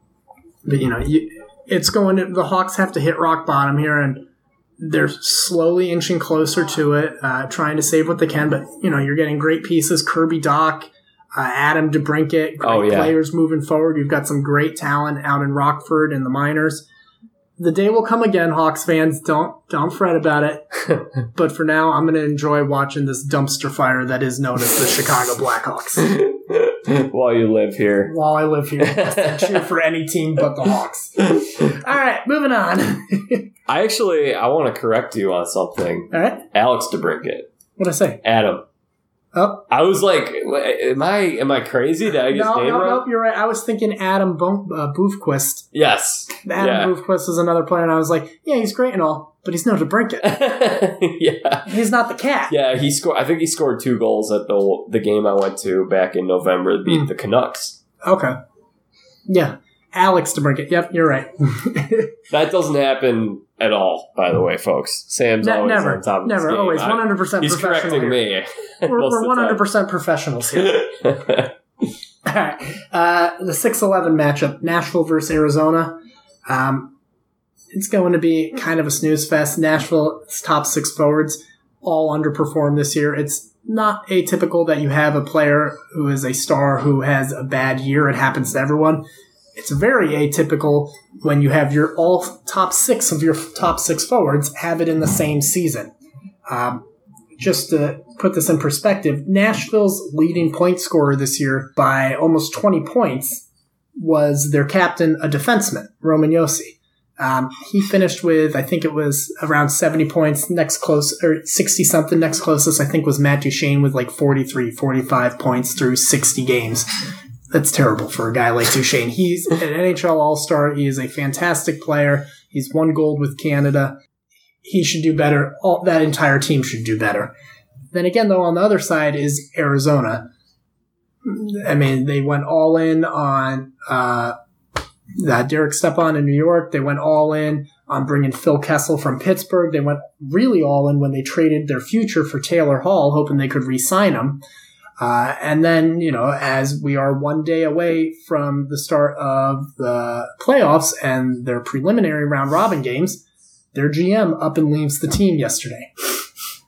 but you know you, it's going. To, the Hawks have to hit rock bottom here, and they're slowly inching closer to it, uh, trying to save what they can. But you know you're getting great pieces. Kirby Dach. Uh, Adam DeBrincat, great oh, yeah. players moving forward. You've got some great talent out in Rockford and the minors the day will come again, Hawks fans. Don't don't fret about it. but for now, I'm going to enjoy watching this dumpster fire that is known as the Chicago Blackhawks. While you live here. While I live here, I cheer for any team but the Hawks. All right, moving on. I actually I want to correct you on something. All right, Alex DeBrincat. What did I say? Adam. Oh. I was like, am I am I crazy? Did I get no, name no, wrong? No, you're right. I was thinking Adam Bo- uh, Boqvist. Yes. Adam yeah. Boqvist is another player, and I was like, yeah, he's great and all, but he's no DeBrincat. yeah. He's not the cat. Yeah, he scored. I think he scored two goals at the the game I went to back in November to beat mm. the Canucks. Okay. Yeah. Alex DeBrincat. Yep, you're right. that doesn't happen at all, by the way, folks. Sam's ne- always never, on top of Never, always, 100% He's correcting here. me. We're, we're 100% professionals here. all right. Uh, the 6 11 matchup Nashville versus Arizona. Um, it's going to be kind of a snooze fest. Nashville's top six forwards all underperformed this year. It's not atypical that you have a player who is a star who has a bad year. It happens to everyone it's very atypical when you have your all top six of your top six forwards have it in the same season. Um, just to put this in perspective, Nashville's leading point scorer this year by almost 20 points was their captain, a defenseman, Roman Josi. Um, he finished with, I think it was around 70 points. Next close, or 60 something. Next closest, I think, was Matt Duchene with like 43, 45 points through 60 games that's terrible for a guy like Duchene. He's an NHL All Star. He is a fantastic player. He's won gold with Canada. He should do better. All, that entire team should do better. Then again, though, on the other side is Arizona. I mean, they went all in on uh, that Derek Stepan in New York. They went all in on bringing Phil Kessel from Pittsburgh. They went really all in when they traded their future for Taylor Hall, hoping they could re-sign him. Uh, and then, you know, as we are one day away from the start of the playoffs and their preliminary round robin games, their GM up and leaves the team yesterday.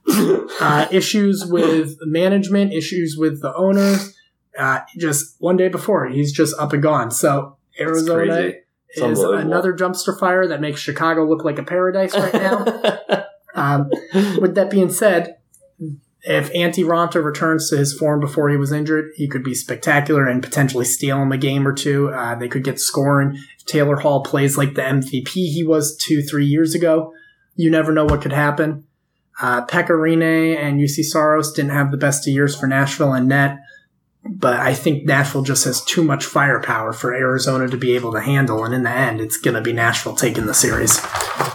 uh, issues with management, issues with the owners. Uh, just one day before, he's just up and gone. So Arizona is another dumpster fire that makes Chicago look like a paradise right now. Um, with that being said, if Antti Raanta returns to his form before he was injured, he could be spectacular and potentially steal him a game or two. Uh, they could get scoring. If Taylor Hall plays like the MVP he was two, three years ago, you never know what could happen. Uh, Pekka Rinne and Juuse Saros didn't have the best of years for Nashville and net, but I think Nashville just has too much firepower for Arizona to be able to handle. And in the end, it's going to be Nashville taking the series.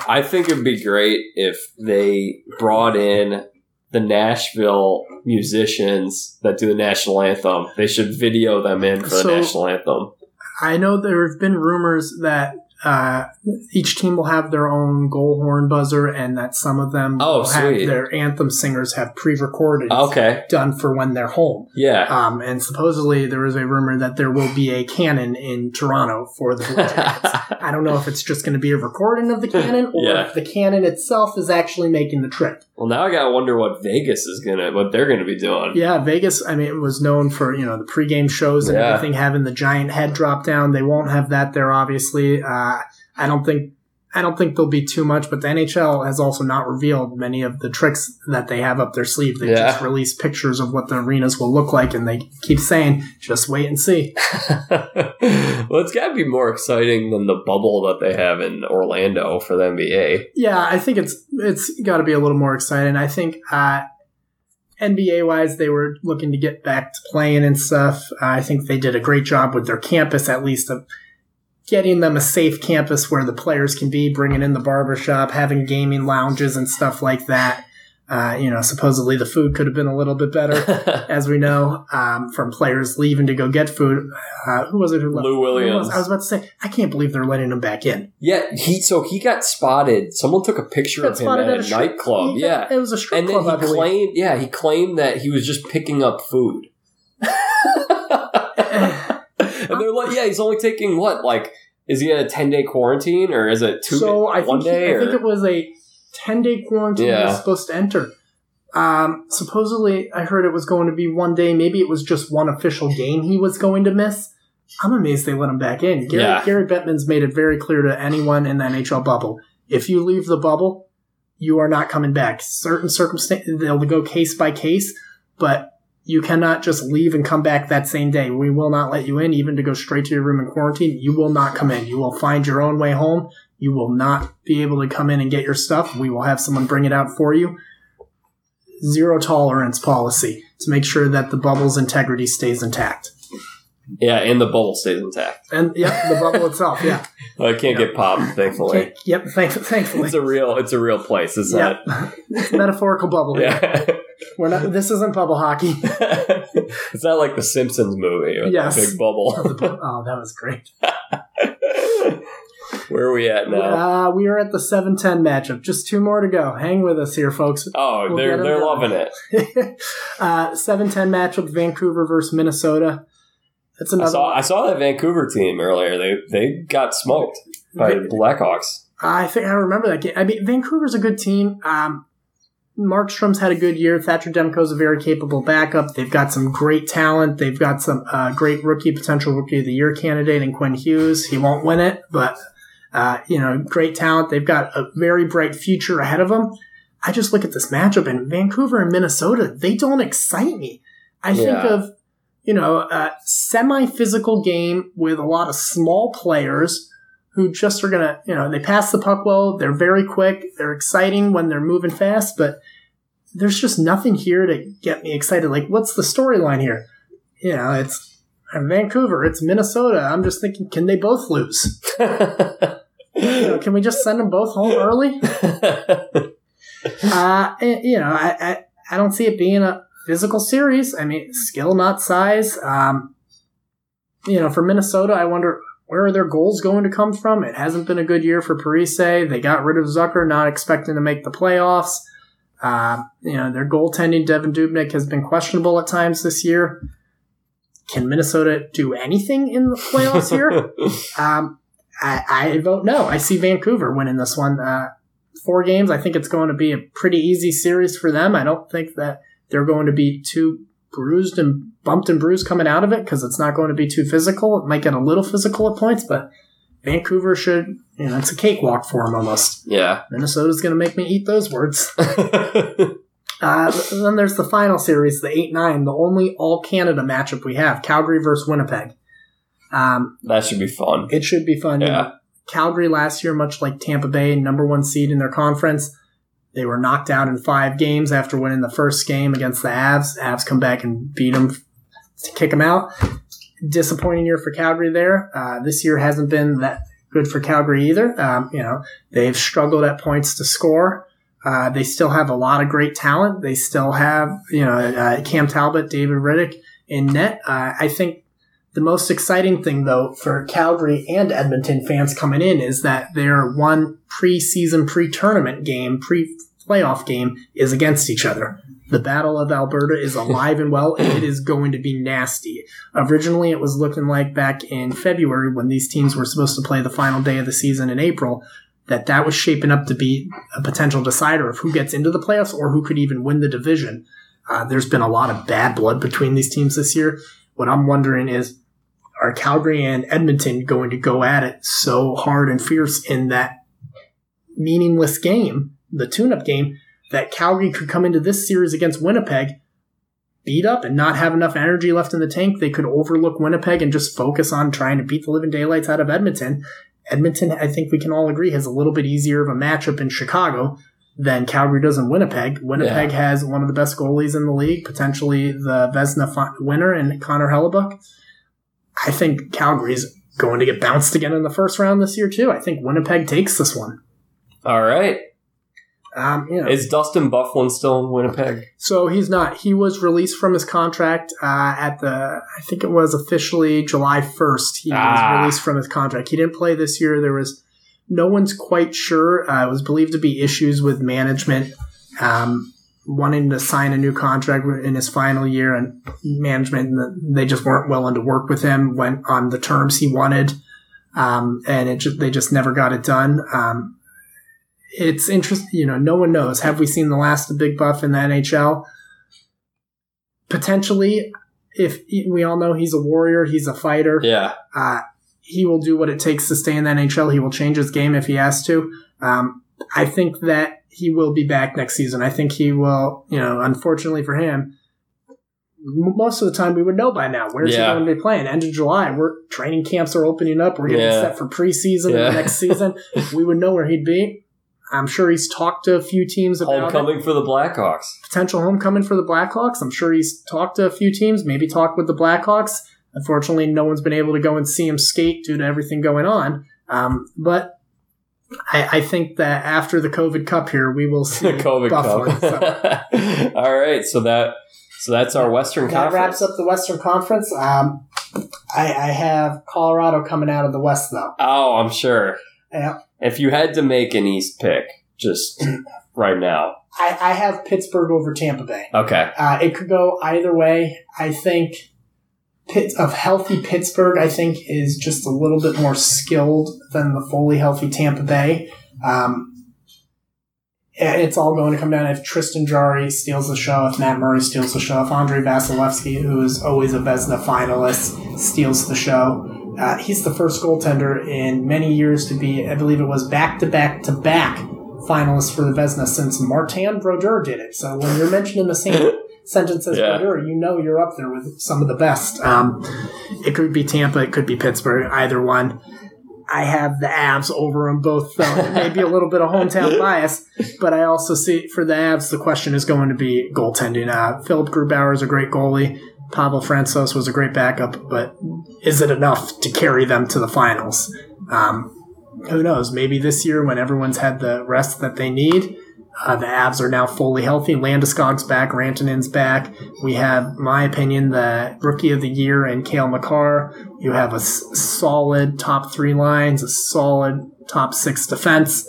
I think it'd be great if they brought in the Nashville musicians that do the national anthem. They should video them in for the So- national anthem. I know there have been rumors that uh, each team will have their own goal horn buzzer, and that some of them Oh, will have sweet. their anthem singers have pre-recorded Okay. done for when they're home. Yeah. Um, and supposedly there is a rumor that there will be a cannon in Toronto for the Blue Jackets. I don't know if it's just going to be a recording of the cannon or Yeah. if the cannon itself is actually making the trip. well, now I gotta wonder what Vegas is gonna, what they're gonna be doing. Yeah, Vegas, I mean, it was known for, you know, the pregame shows and Yeah. everything having the giant head drop down. They won't have that there, obviously. Uh, I don't think. I don't think there'll be too much, but the NHL has also not revealed many of the tricks that they have up their sleeve. They Yeah. just released pictures of what the arenas will look like, and they keep saying, "Just wait and see." well, it's gotta be more exciting than the bubble that they have in Orlando for the NBA. Yeah, I think it's it's got to be a little more exciting. I think uh, NBA wise, they were looking to get back to playing and stuff. I think they did a great job with their campus, at least of getting them a safe campus where the players can be, bringing in the barbershop, having gaming lounges and stuff like that. Uh, you know, supposedly the food could have been a little bit better, as we know, um, from players leaving to go get food. Uh, who was it who left? Lou Williams. I was about to say, I can't believe they're letting him back in. yeah, he so he got spotted. Someone took a picture of him at at a strip- nightclub. He- Yeah, It was a strip and then club, I he believe. claimed, yeah, he claimed that he was just picking up food. And they're like, yeah, he's only taking what? Like, is he in a ten day quarantine or is it two? so I one think, he- day? I think it was a 10 day quarantine he Yeah. was supposed to enter. Um, supposedly, I heard it was going to be one day. Maybe it was just one official game he was going to miss. I'm amazed they let him back in. Gary, Yeah. Gary Bettman's made it very clear to anyone in the NHL bubble if you leave the bubble, you are not coming back. Certain circumstances, they'll go case by case, but you cannot just leave and come back that same day. We will not let you in, even to go straight to your room in quarantine. You will not come in. You will find your own way home. You will not be able to come in and get your stuff. We will have someone bring it out for you. Zero tolerance policy to make sure that the bubble's integrity stays intact. Yeah, and the bubble stays intact. And yep, the bubble itself, yeah. it can't get popped, thankfully. Okay, Yep, thank, thankfully. It's a real, it's a real place. It's Yep. not. It's metaphorical bubble. Yeah. We're not this isn't bubble hockey. it's not like the Simpsons movie with Yes. the big bubble. oh, that was great. Where are we at now? Uh, we are at the 7-10 matchup. Just two more to go. Hang with us here, folks. Oh, we'll they're they're loving it. uh, 7-10 matchup, Vancouver versus Minnesota. That's I another saw one. I saw that Vancouver team earlier. They they got smoked by the Blackhawks. I think I remember that game. I mean, Vancouver's a good team. Um, Markstrom's had a good year. Thatcher Demko's a very capable backup. They've got some great talent. They've got some uh, great rookie, potential rookie of the year candidate in Quinn Hughes. He won't win it, but uh, you know, great talent. They've got a very bright future ahead of them. I just look at this matchup in Vancouver and Minnesota. They don't excite me. I think of you know a semi-physical game with a lot of small players who just are gonna, you know, they pass the puck well. They're very quick. They're exciting when they're moving fast, but there's just nothing here to get me excited. Like, what's the storyline here? You know, it's Vancouver, it's Minnesota. I'm just thinking, can they both lose? You know, can we just send them both home early? Uh, and, you know, I, I, I don't see it being a physical series. I mean, skill, not size. Um, you know, for Minnesota, I wonder where are their goals going to come from? It hasn't been a good year for Parise. They got rid of Zucker, not expecting to make the playoffs. Uh, you know, their goaltending, Devan Dubnyk, has been questionable at times this year. Can Minnesota do anything in the playoffs here? Um, I, I vote no. I see Vancouver winning this one. Uh, four games. I think it's going to be a pretty easy series for them. I don't think that they're going to be too bruised and bumped and bruised coming out of it because it's not going to be too physical. It might get a little physical at points, but Vancouver should, you know, it's a cakewalk for them almost. Yeah. Minnesota's going to make me eat those words. Uh, then there's the final series, the 8 9, the only all Canada matchup we have Calgary versus Winnipeg. Um, that should be fun. It should be fun. Yeah. Calgary last year, much like Tampa Bay, number one seed in their conference, they were knocked out in five games after winning the first game against the Avs. Avs come back and beat them to kick them out. Disappointing year for Calgary there. Uh, this year hasn't been that good for Calgary either. Um, you know, they've struggled at points to score. Uh, they still have a lot of great talent. They still have, you know, uh, Cam Talbot, David Rittich in net. Uh, I think the most exciting thing, though, for Calgary and Edmonton fans coming in is that their one preseason, pre-tournament game, pre-playoff game is against each other. The Battle of Alberta is alive and well, and it is going to be nasty. Originally, it was looking like back in February when these teams were supposed to play the final day of the season in April that that was shaping up to be a potential decider of who gets into the playoffs or who could even win the division. Uh, there's been a lot of bad blood between these teams this year. What I'm wondering is, are Calgary and Edmonton going to go at it so hard and fierce in that meaningless game, the tune-up game, that Calgary could come into this series against Winnipeg, beat up and not have enough energy left in the tank? They could overlook Winnipeg and just focus on trying to beat the living daylights out of Edmonton Edmonton, I think we can all agree, has a little bit easier of a matchup in Chicago than Calgary does in Winnipeg. Winnipeg yeah. has one of the best goalies in the league, potentially the Vezina winner, and Connor Hellebuyck. I think Calgary's going to get bounced again in the first round this year too. I think Winnipeg takes this one. All right. Um, you know, Is Dustin Byfuglien still in Winnipeg? So he's not. He was released from his contract uh, at the, I think it was officially July 1st. He ah. was released from his contract. He didn't play this year. There was, no one's quite sure. Uh, it was believed to be issues with management um, wanting to sign a new contract in his final year, and management, they just weren't willing to work with him, went on the terms he wanted. Um, and it just, they just never got it done. Um, it's interesting. You know, no one knows. Have we seen the last of Big Buff in the NHL? Potentially, if we all know he's a warrior, he's a fighter. Yeah. Uh, he will do what it takes to stay in the NHL. He will change his game if he has to. Um, I think that he will be back next season. I think he will, you know, unfortunately for him, most of the time we would know by now. Where's yeah. he going to be playing? End of July. We're training camps are opening up. We're getting yeah. set for preseason yeah. next season. we would know where he'd be. I'm sure he's talked to a few teams about homecoming it. for the Blackhawks. Potential homecoming for the Blackhawks. I'm sure he's talked to a few teams, maybe talked with the Blackhawks. Unfortunately, no one's been able to go and see him skate due to everything going on. Um, but I, I, think that after the COVID Cup here, we will see the COVID Buffalo, Cup. So. All right, so that so that's our Western that Conference. wraps up the Western Conference. Um, I, I have Colorado coming out of the West, though. Oh, I'm sure. Yeah. If you had to make an East pick, just right now, I, I have Pittsburgh over Tampa Bay. Okay. Uh, it could go either way. I think Pitt, of healthy Pittsburgh, I think, is just a little bit more skilled than the fully healthy Tampa Bay. Um, it's all going to come down if Tristan Jarry steals the show, if Matt Murray steals the show, if Andre Vasilevskiy, who is always a Vezina finalist, steals the show. Uh, he's the first goaltender in many years to be, I believe it was back to back to back finalist for the Vezina since Martin Brodeur did it. So when you're mentioning the same sentence as yeah. Brodeur, you know you're up there with some of the best. Um, it could be Tampa, it could be Pittsburgh, either one. I have the Avs over them both, though. Maybe a little bit of hometown bias, but I also see for the Avs, the question is going to be goaltending. Uh, Philipp Grubauer is a great goalie. Pavel Francouz was a great backup, but is it enough to carry them to the finals? Um, who knows? Maybe this year, when everyone's had the rest that they need, uh, the Avs are now fully healthy. Landeskog's back, Rantanen's back. We have, my opinion, the rookie of the year and Cale Makar. You have a s- solid top three lines, a solid top six defense.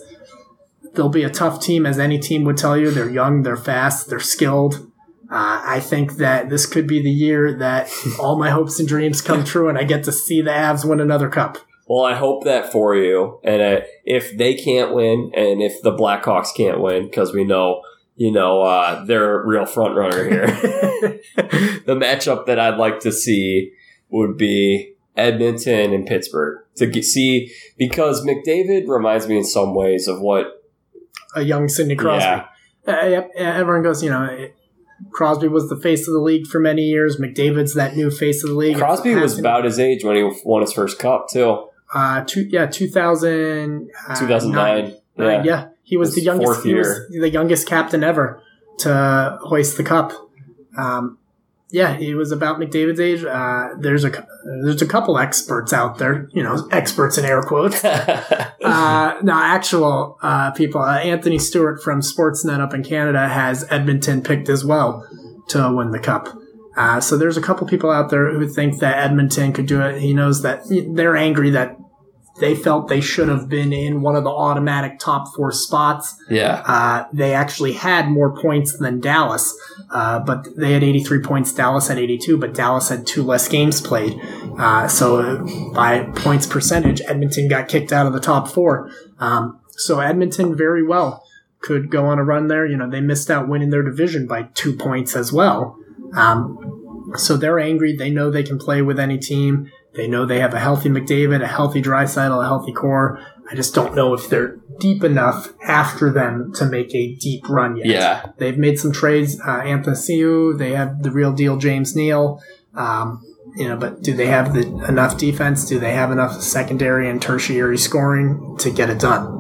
They'll be a tough team, as any team would tell you. They're young, they're fast, they're skilled. Uh, I think that this could be the year that all my hopes and dreams come true, and I get to see the Avs win another cup. Well, I hope that for you. And uh, if they can't win, and if the Blackhawks can't win, because we know, you know, uh, they're a real front runner here. the matchup that I'd like to see would be Edmonton and Pittsburgh to get, see because McDavid reminds me in some ways of what a young Sidney Crosby. Yeah. Uh, everyone goes, you know, Crosby was the face of the league for many years. McDavid's that new face of the league. Crosby was about his age when he won his first cup too. Uh, two, yeah, 2000, uh, 2009. Yeah. Yeah, he was the youngest. He was the youngest captain ever to hoist the cup. Um, yeah, he was about McDavid's age. Uh, there's a there's a couple experts out there, you know, experts in air quotes. uh, no, actual uh, people. Uh, Anthony Stewart from Sportsnet up in Canada has Edmonton picked as well to win the cup. Uh, so there's a couple people out there who think that Edmonton could do it. He knows that they're angry that they felt they should have been in one of the automatic top four spots. Yeah. Uh, they actually had more points than Dallas, uh, but they had 83 points. Dallas had 82, but Dallas had two less games played. Uh, so by points percentage, Edmonton got kicked out of the top four. Um, so Edmonton very well could go on a run there. You know, they missed out winning their division by two points as well. Um, so they're angry. They know they can play with any team. They know they have a healthy McDavid, a healthy Draisaitl, a healthy core. I just don't know if they're deep enough after them to make a deep run yet. Yeah. They've made some trades. Uh, Anthony they have the real deal James Neal. Um, you know, but do they have the, enough defense? Do they have enough secondary and tertiary scoring to get it done?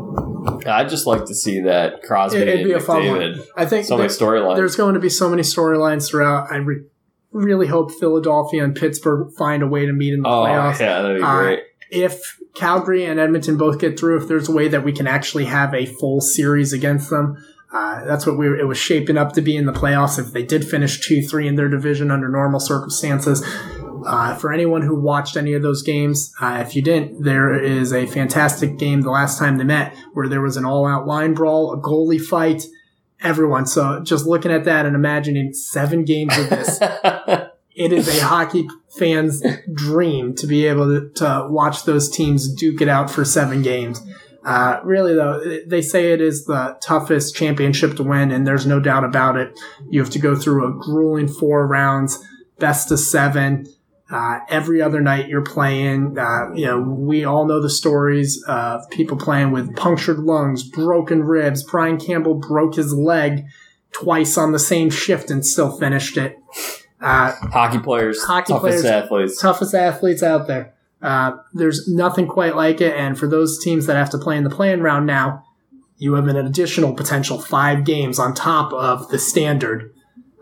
I'd just like to see that Crosby. It'd be a fun one. I think so many storylines. There's going to be so many storylines throughout. I re- really hope Philadelphia and Pittsburgh find a way to meet in the oh, playoffs. Yeah, that'd be uh, great. If Calgary and Edmonton both get through, if there's a way that we can actually have a full series against them, uh, that's what we were, it was shaping up to be in the playoffs. If they did finish two three in their division under normal circumstances, uh, for anyone who watched any of those games, uh, if you didn't, there is a fantastic game the last time they met where there was an all out line brawl, a goalie fight, everyone. So just looking at that and imagining seven games of this, it is a hockey fan's dream to be able to, to, watch those teams duke it out for seven games. Uh, really, though, they say it is the toughest championship to win, and there's no doubt about it. You have to go through a grueling four rounds, best of seven. Uh, every other night you're play-in, uh, you know, we all know the stories of people playing with punctured lungs, broken ribs. Brian Campbell broke his leg twice on the same shift and still finished it. Uh, hockey players, hockey toughest players, athletes, toughest athletes out there. Uh, there's nothing quite like it. And for those teams that have to play in the playing round now, you have an additional potential five games on top of the standard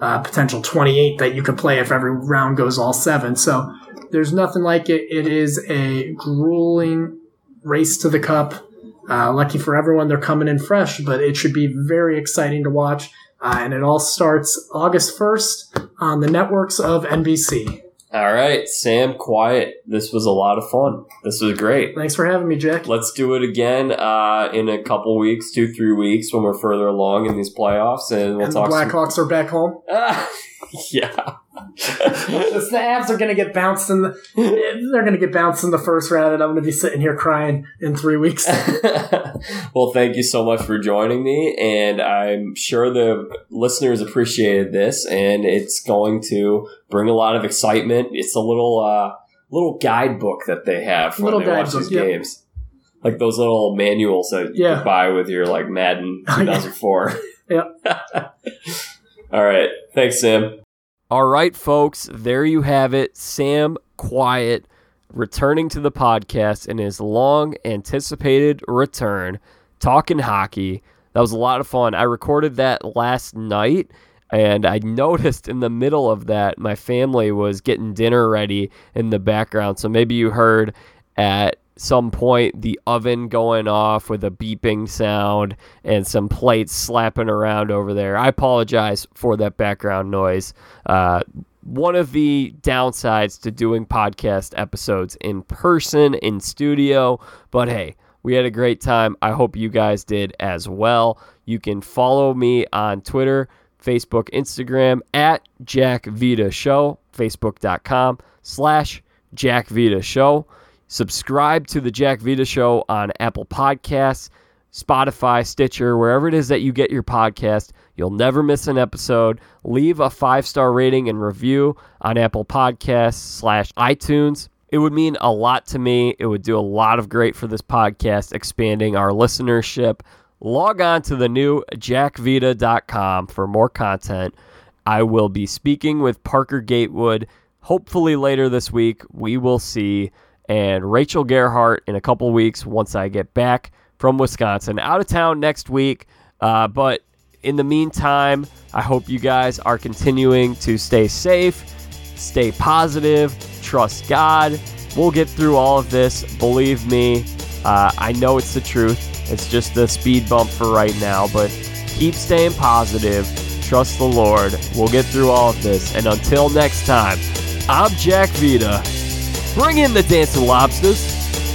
uh, potential 28 that you could play if every round goes all seven. So there's nothing like it. It is a grueling race to the cup. Uh, lucky for everyone, they're coming in fresh, but it should be very exciting to watch. Uh, and it all starts August 1st on the networks of NBC. All right, Sam, quiet. This was a lot of fun. This was great. Thanks for having me, Jack. Let's do it again uh, in a couple weeks, two, three weeks, when we're further along in these playoffs, and we'll and talk. The Blackhawks some... are back home. yeah the Avs are going to get bounced in the. They're going to get bounced in the first round, and I'm going to be sitting here crying in three weeks. well, thank you so much for joining me, and I'm sure the listeners appreciated this, and it's going to bring a lot of excitement. It's a little uh, little guidebook that they have when they watch these yep. games, like those little manuals that yeah. you buy with your like Madden 2004. yeah. All right. Thanks, Sam. All right, folks, there you have it. Sam Quiet returning to the podcast in his long anticipated return, talking hockey. That was a lot of fun. I recorded that last night, and I noticed in the middle of that, my family was getting dinner ready in the background. So maybe you heard at some point the oven going off with a beeping sound and some plates slapping around over there. I apologize for that background noise. Uh, one of the downsides to doing podcast episodes in person, in studio, but hey, we had a great time. I hope you guys did as well. You can follow me on Twitter, Facebook, Instagram at Jack Vita Show, facebook.com slash Jack Vita Show. Subscribe to the Jack Vita Show on Apple Podcasts, Spotify, Stitcher, wherever it is that you get your podcast. You'll never miss an episode. Leave a five star rating and review on Apple Podcasts slash iTunes. It would mean a lot to me. It would do a lot of great for this podcast, expanding our listenership. Log on to the new jackvita.com for more content. I will be speaking with Parker Gatewood hopefully later this week. We will see. And Rachel Gerhart in a couple weeks once I get back from Wisconsin. Out of town next week. Uh, but in the meantime, I hope you guys are continuing to stay safe, stay positive, trust God. We'll get through all of this. Believe me, uh, I know it's the truth. It's just a speed bump for right now, but keep staying positive. Trust the Lord. We'll get through all of this. And until next time, I'm Jack Vita. Bring in the dancing lobsters.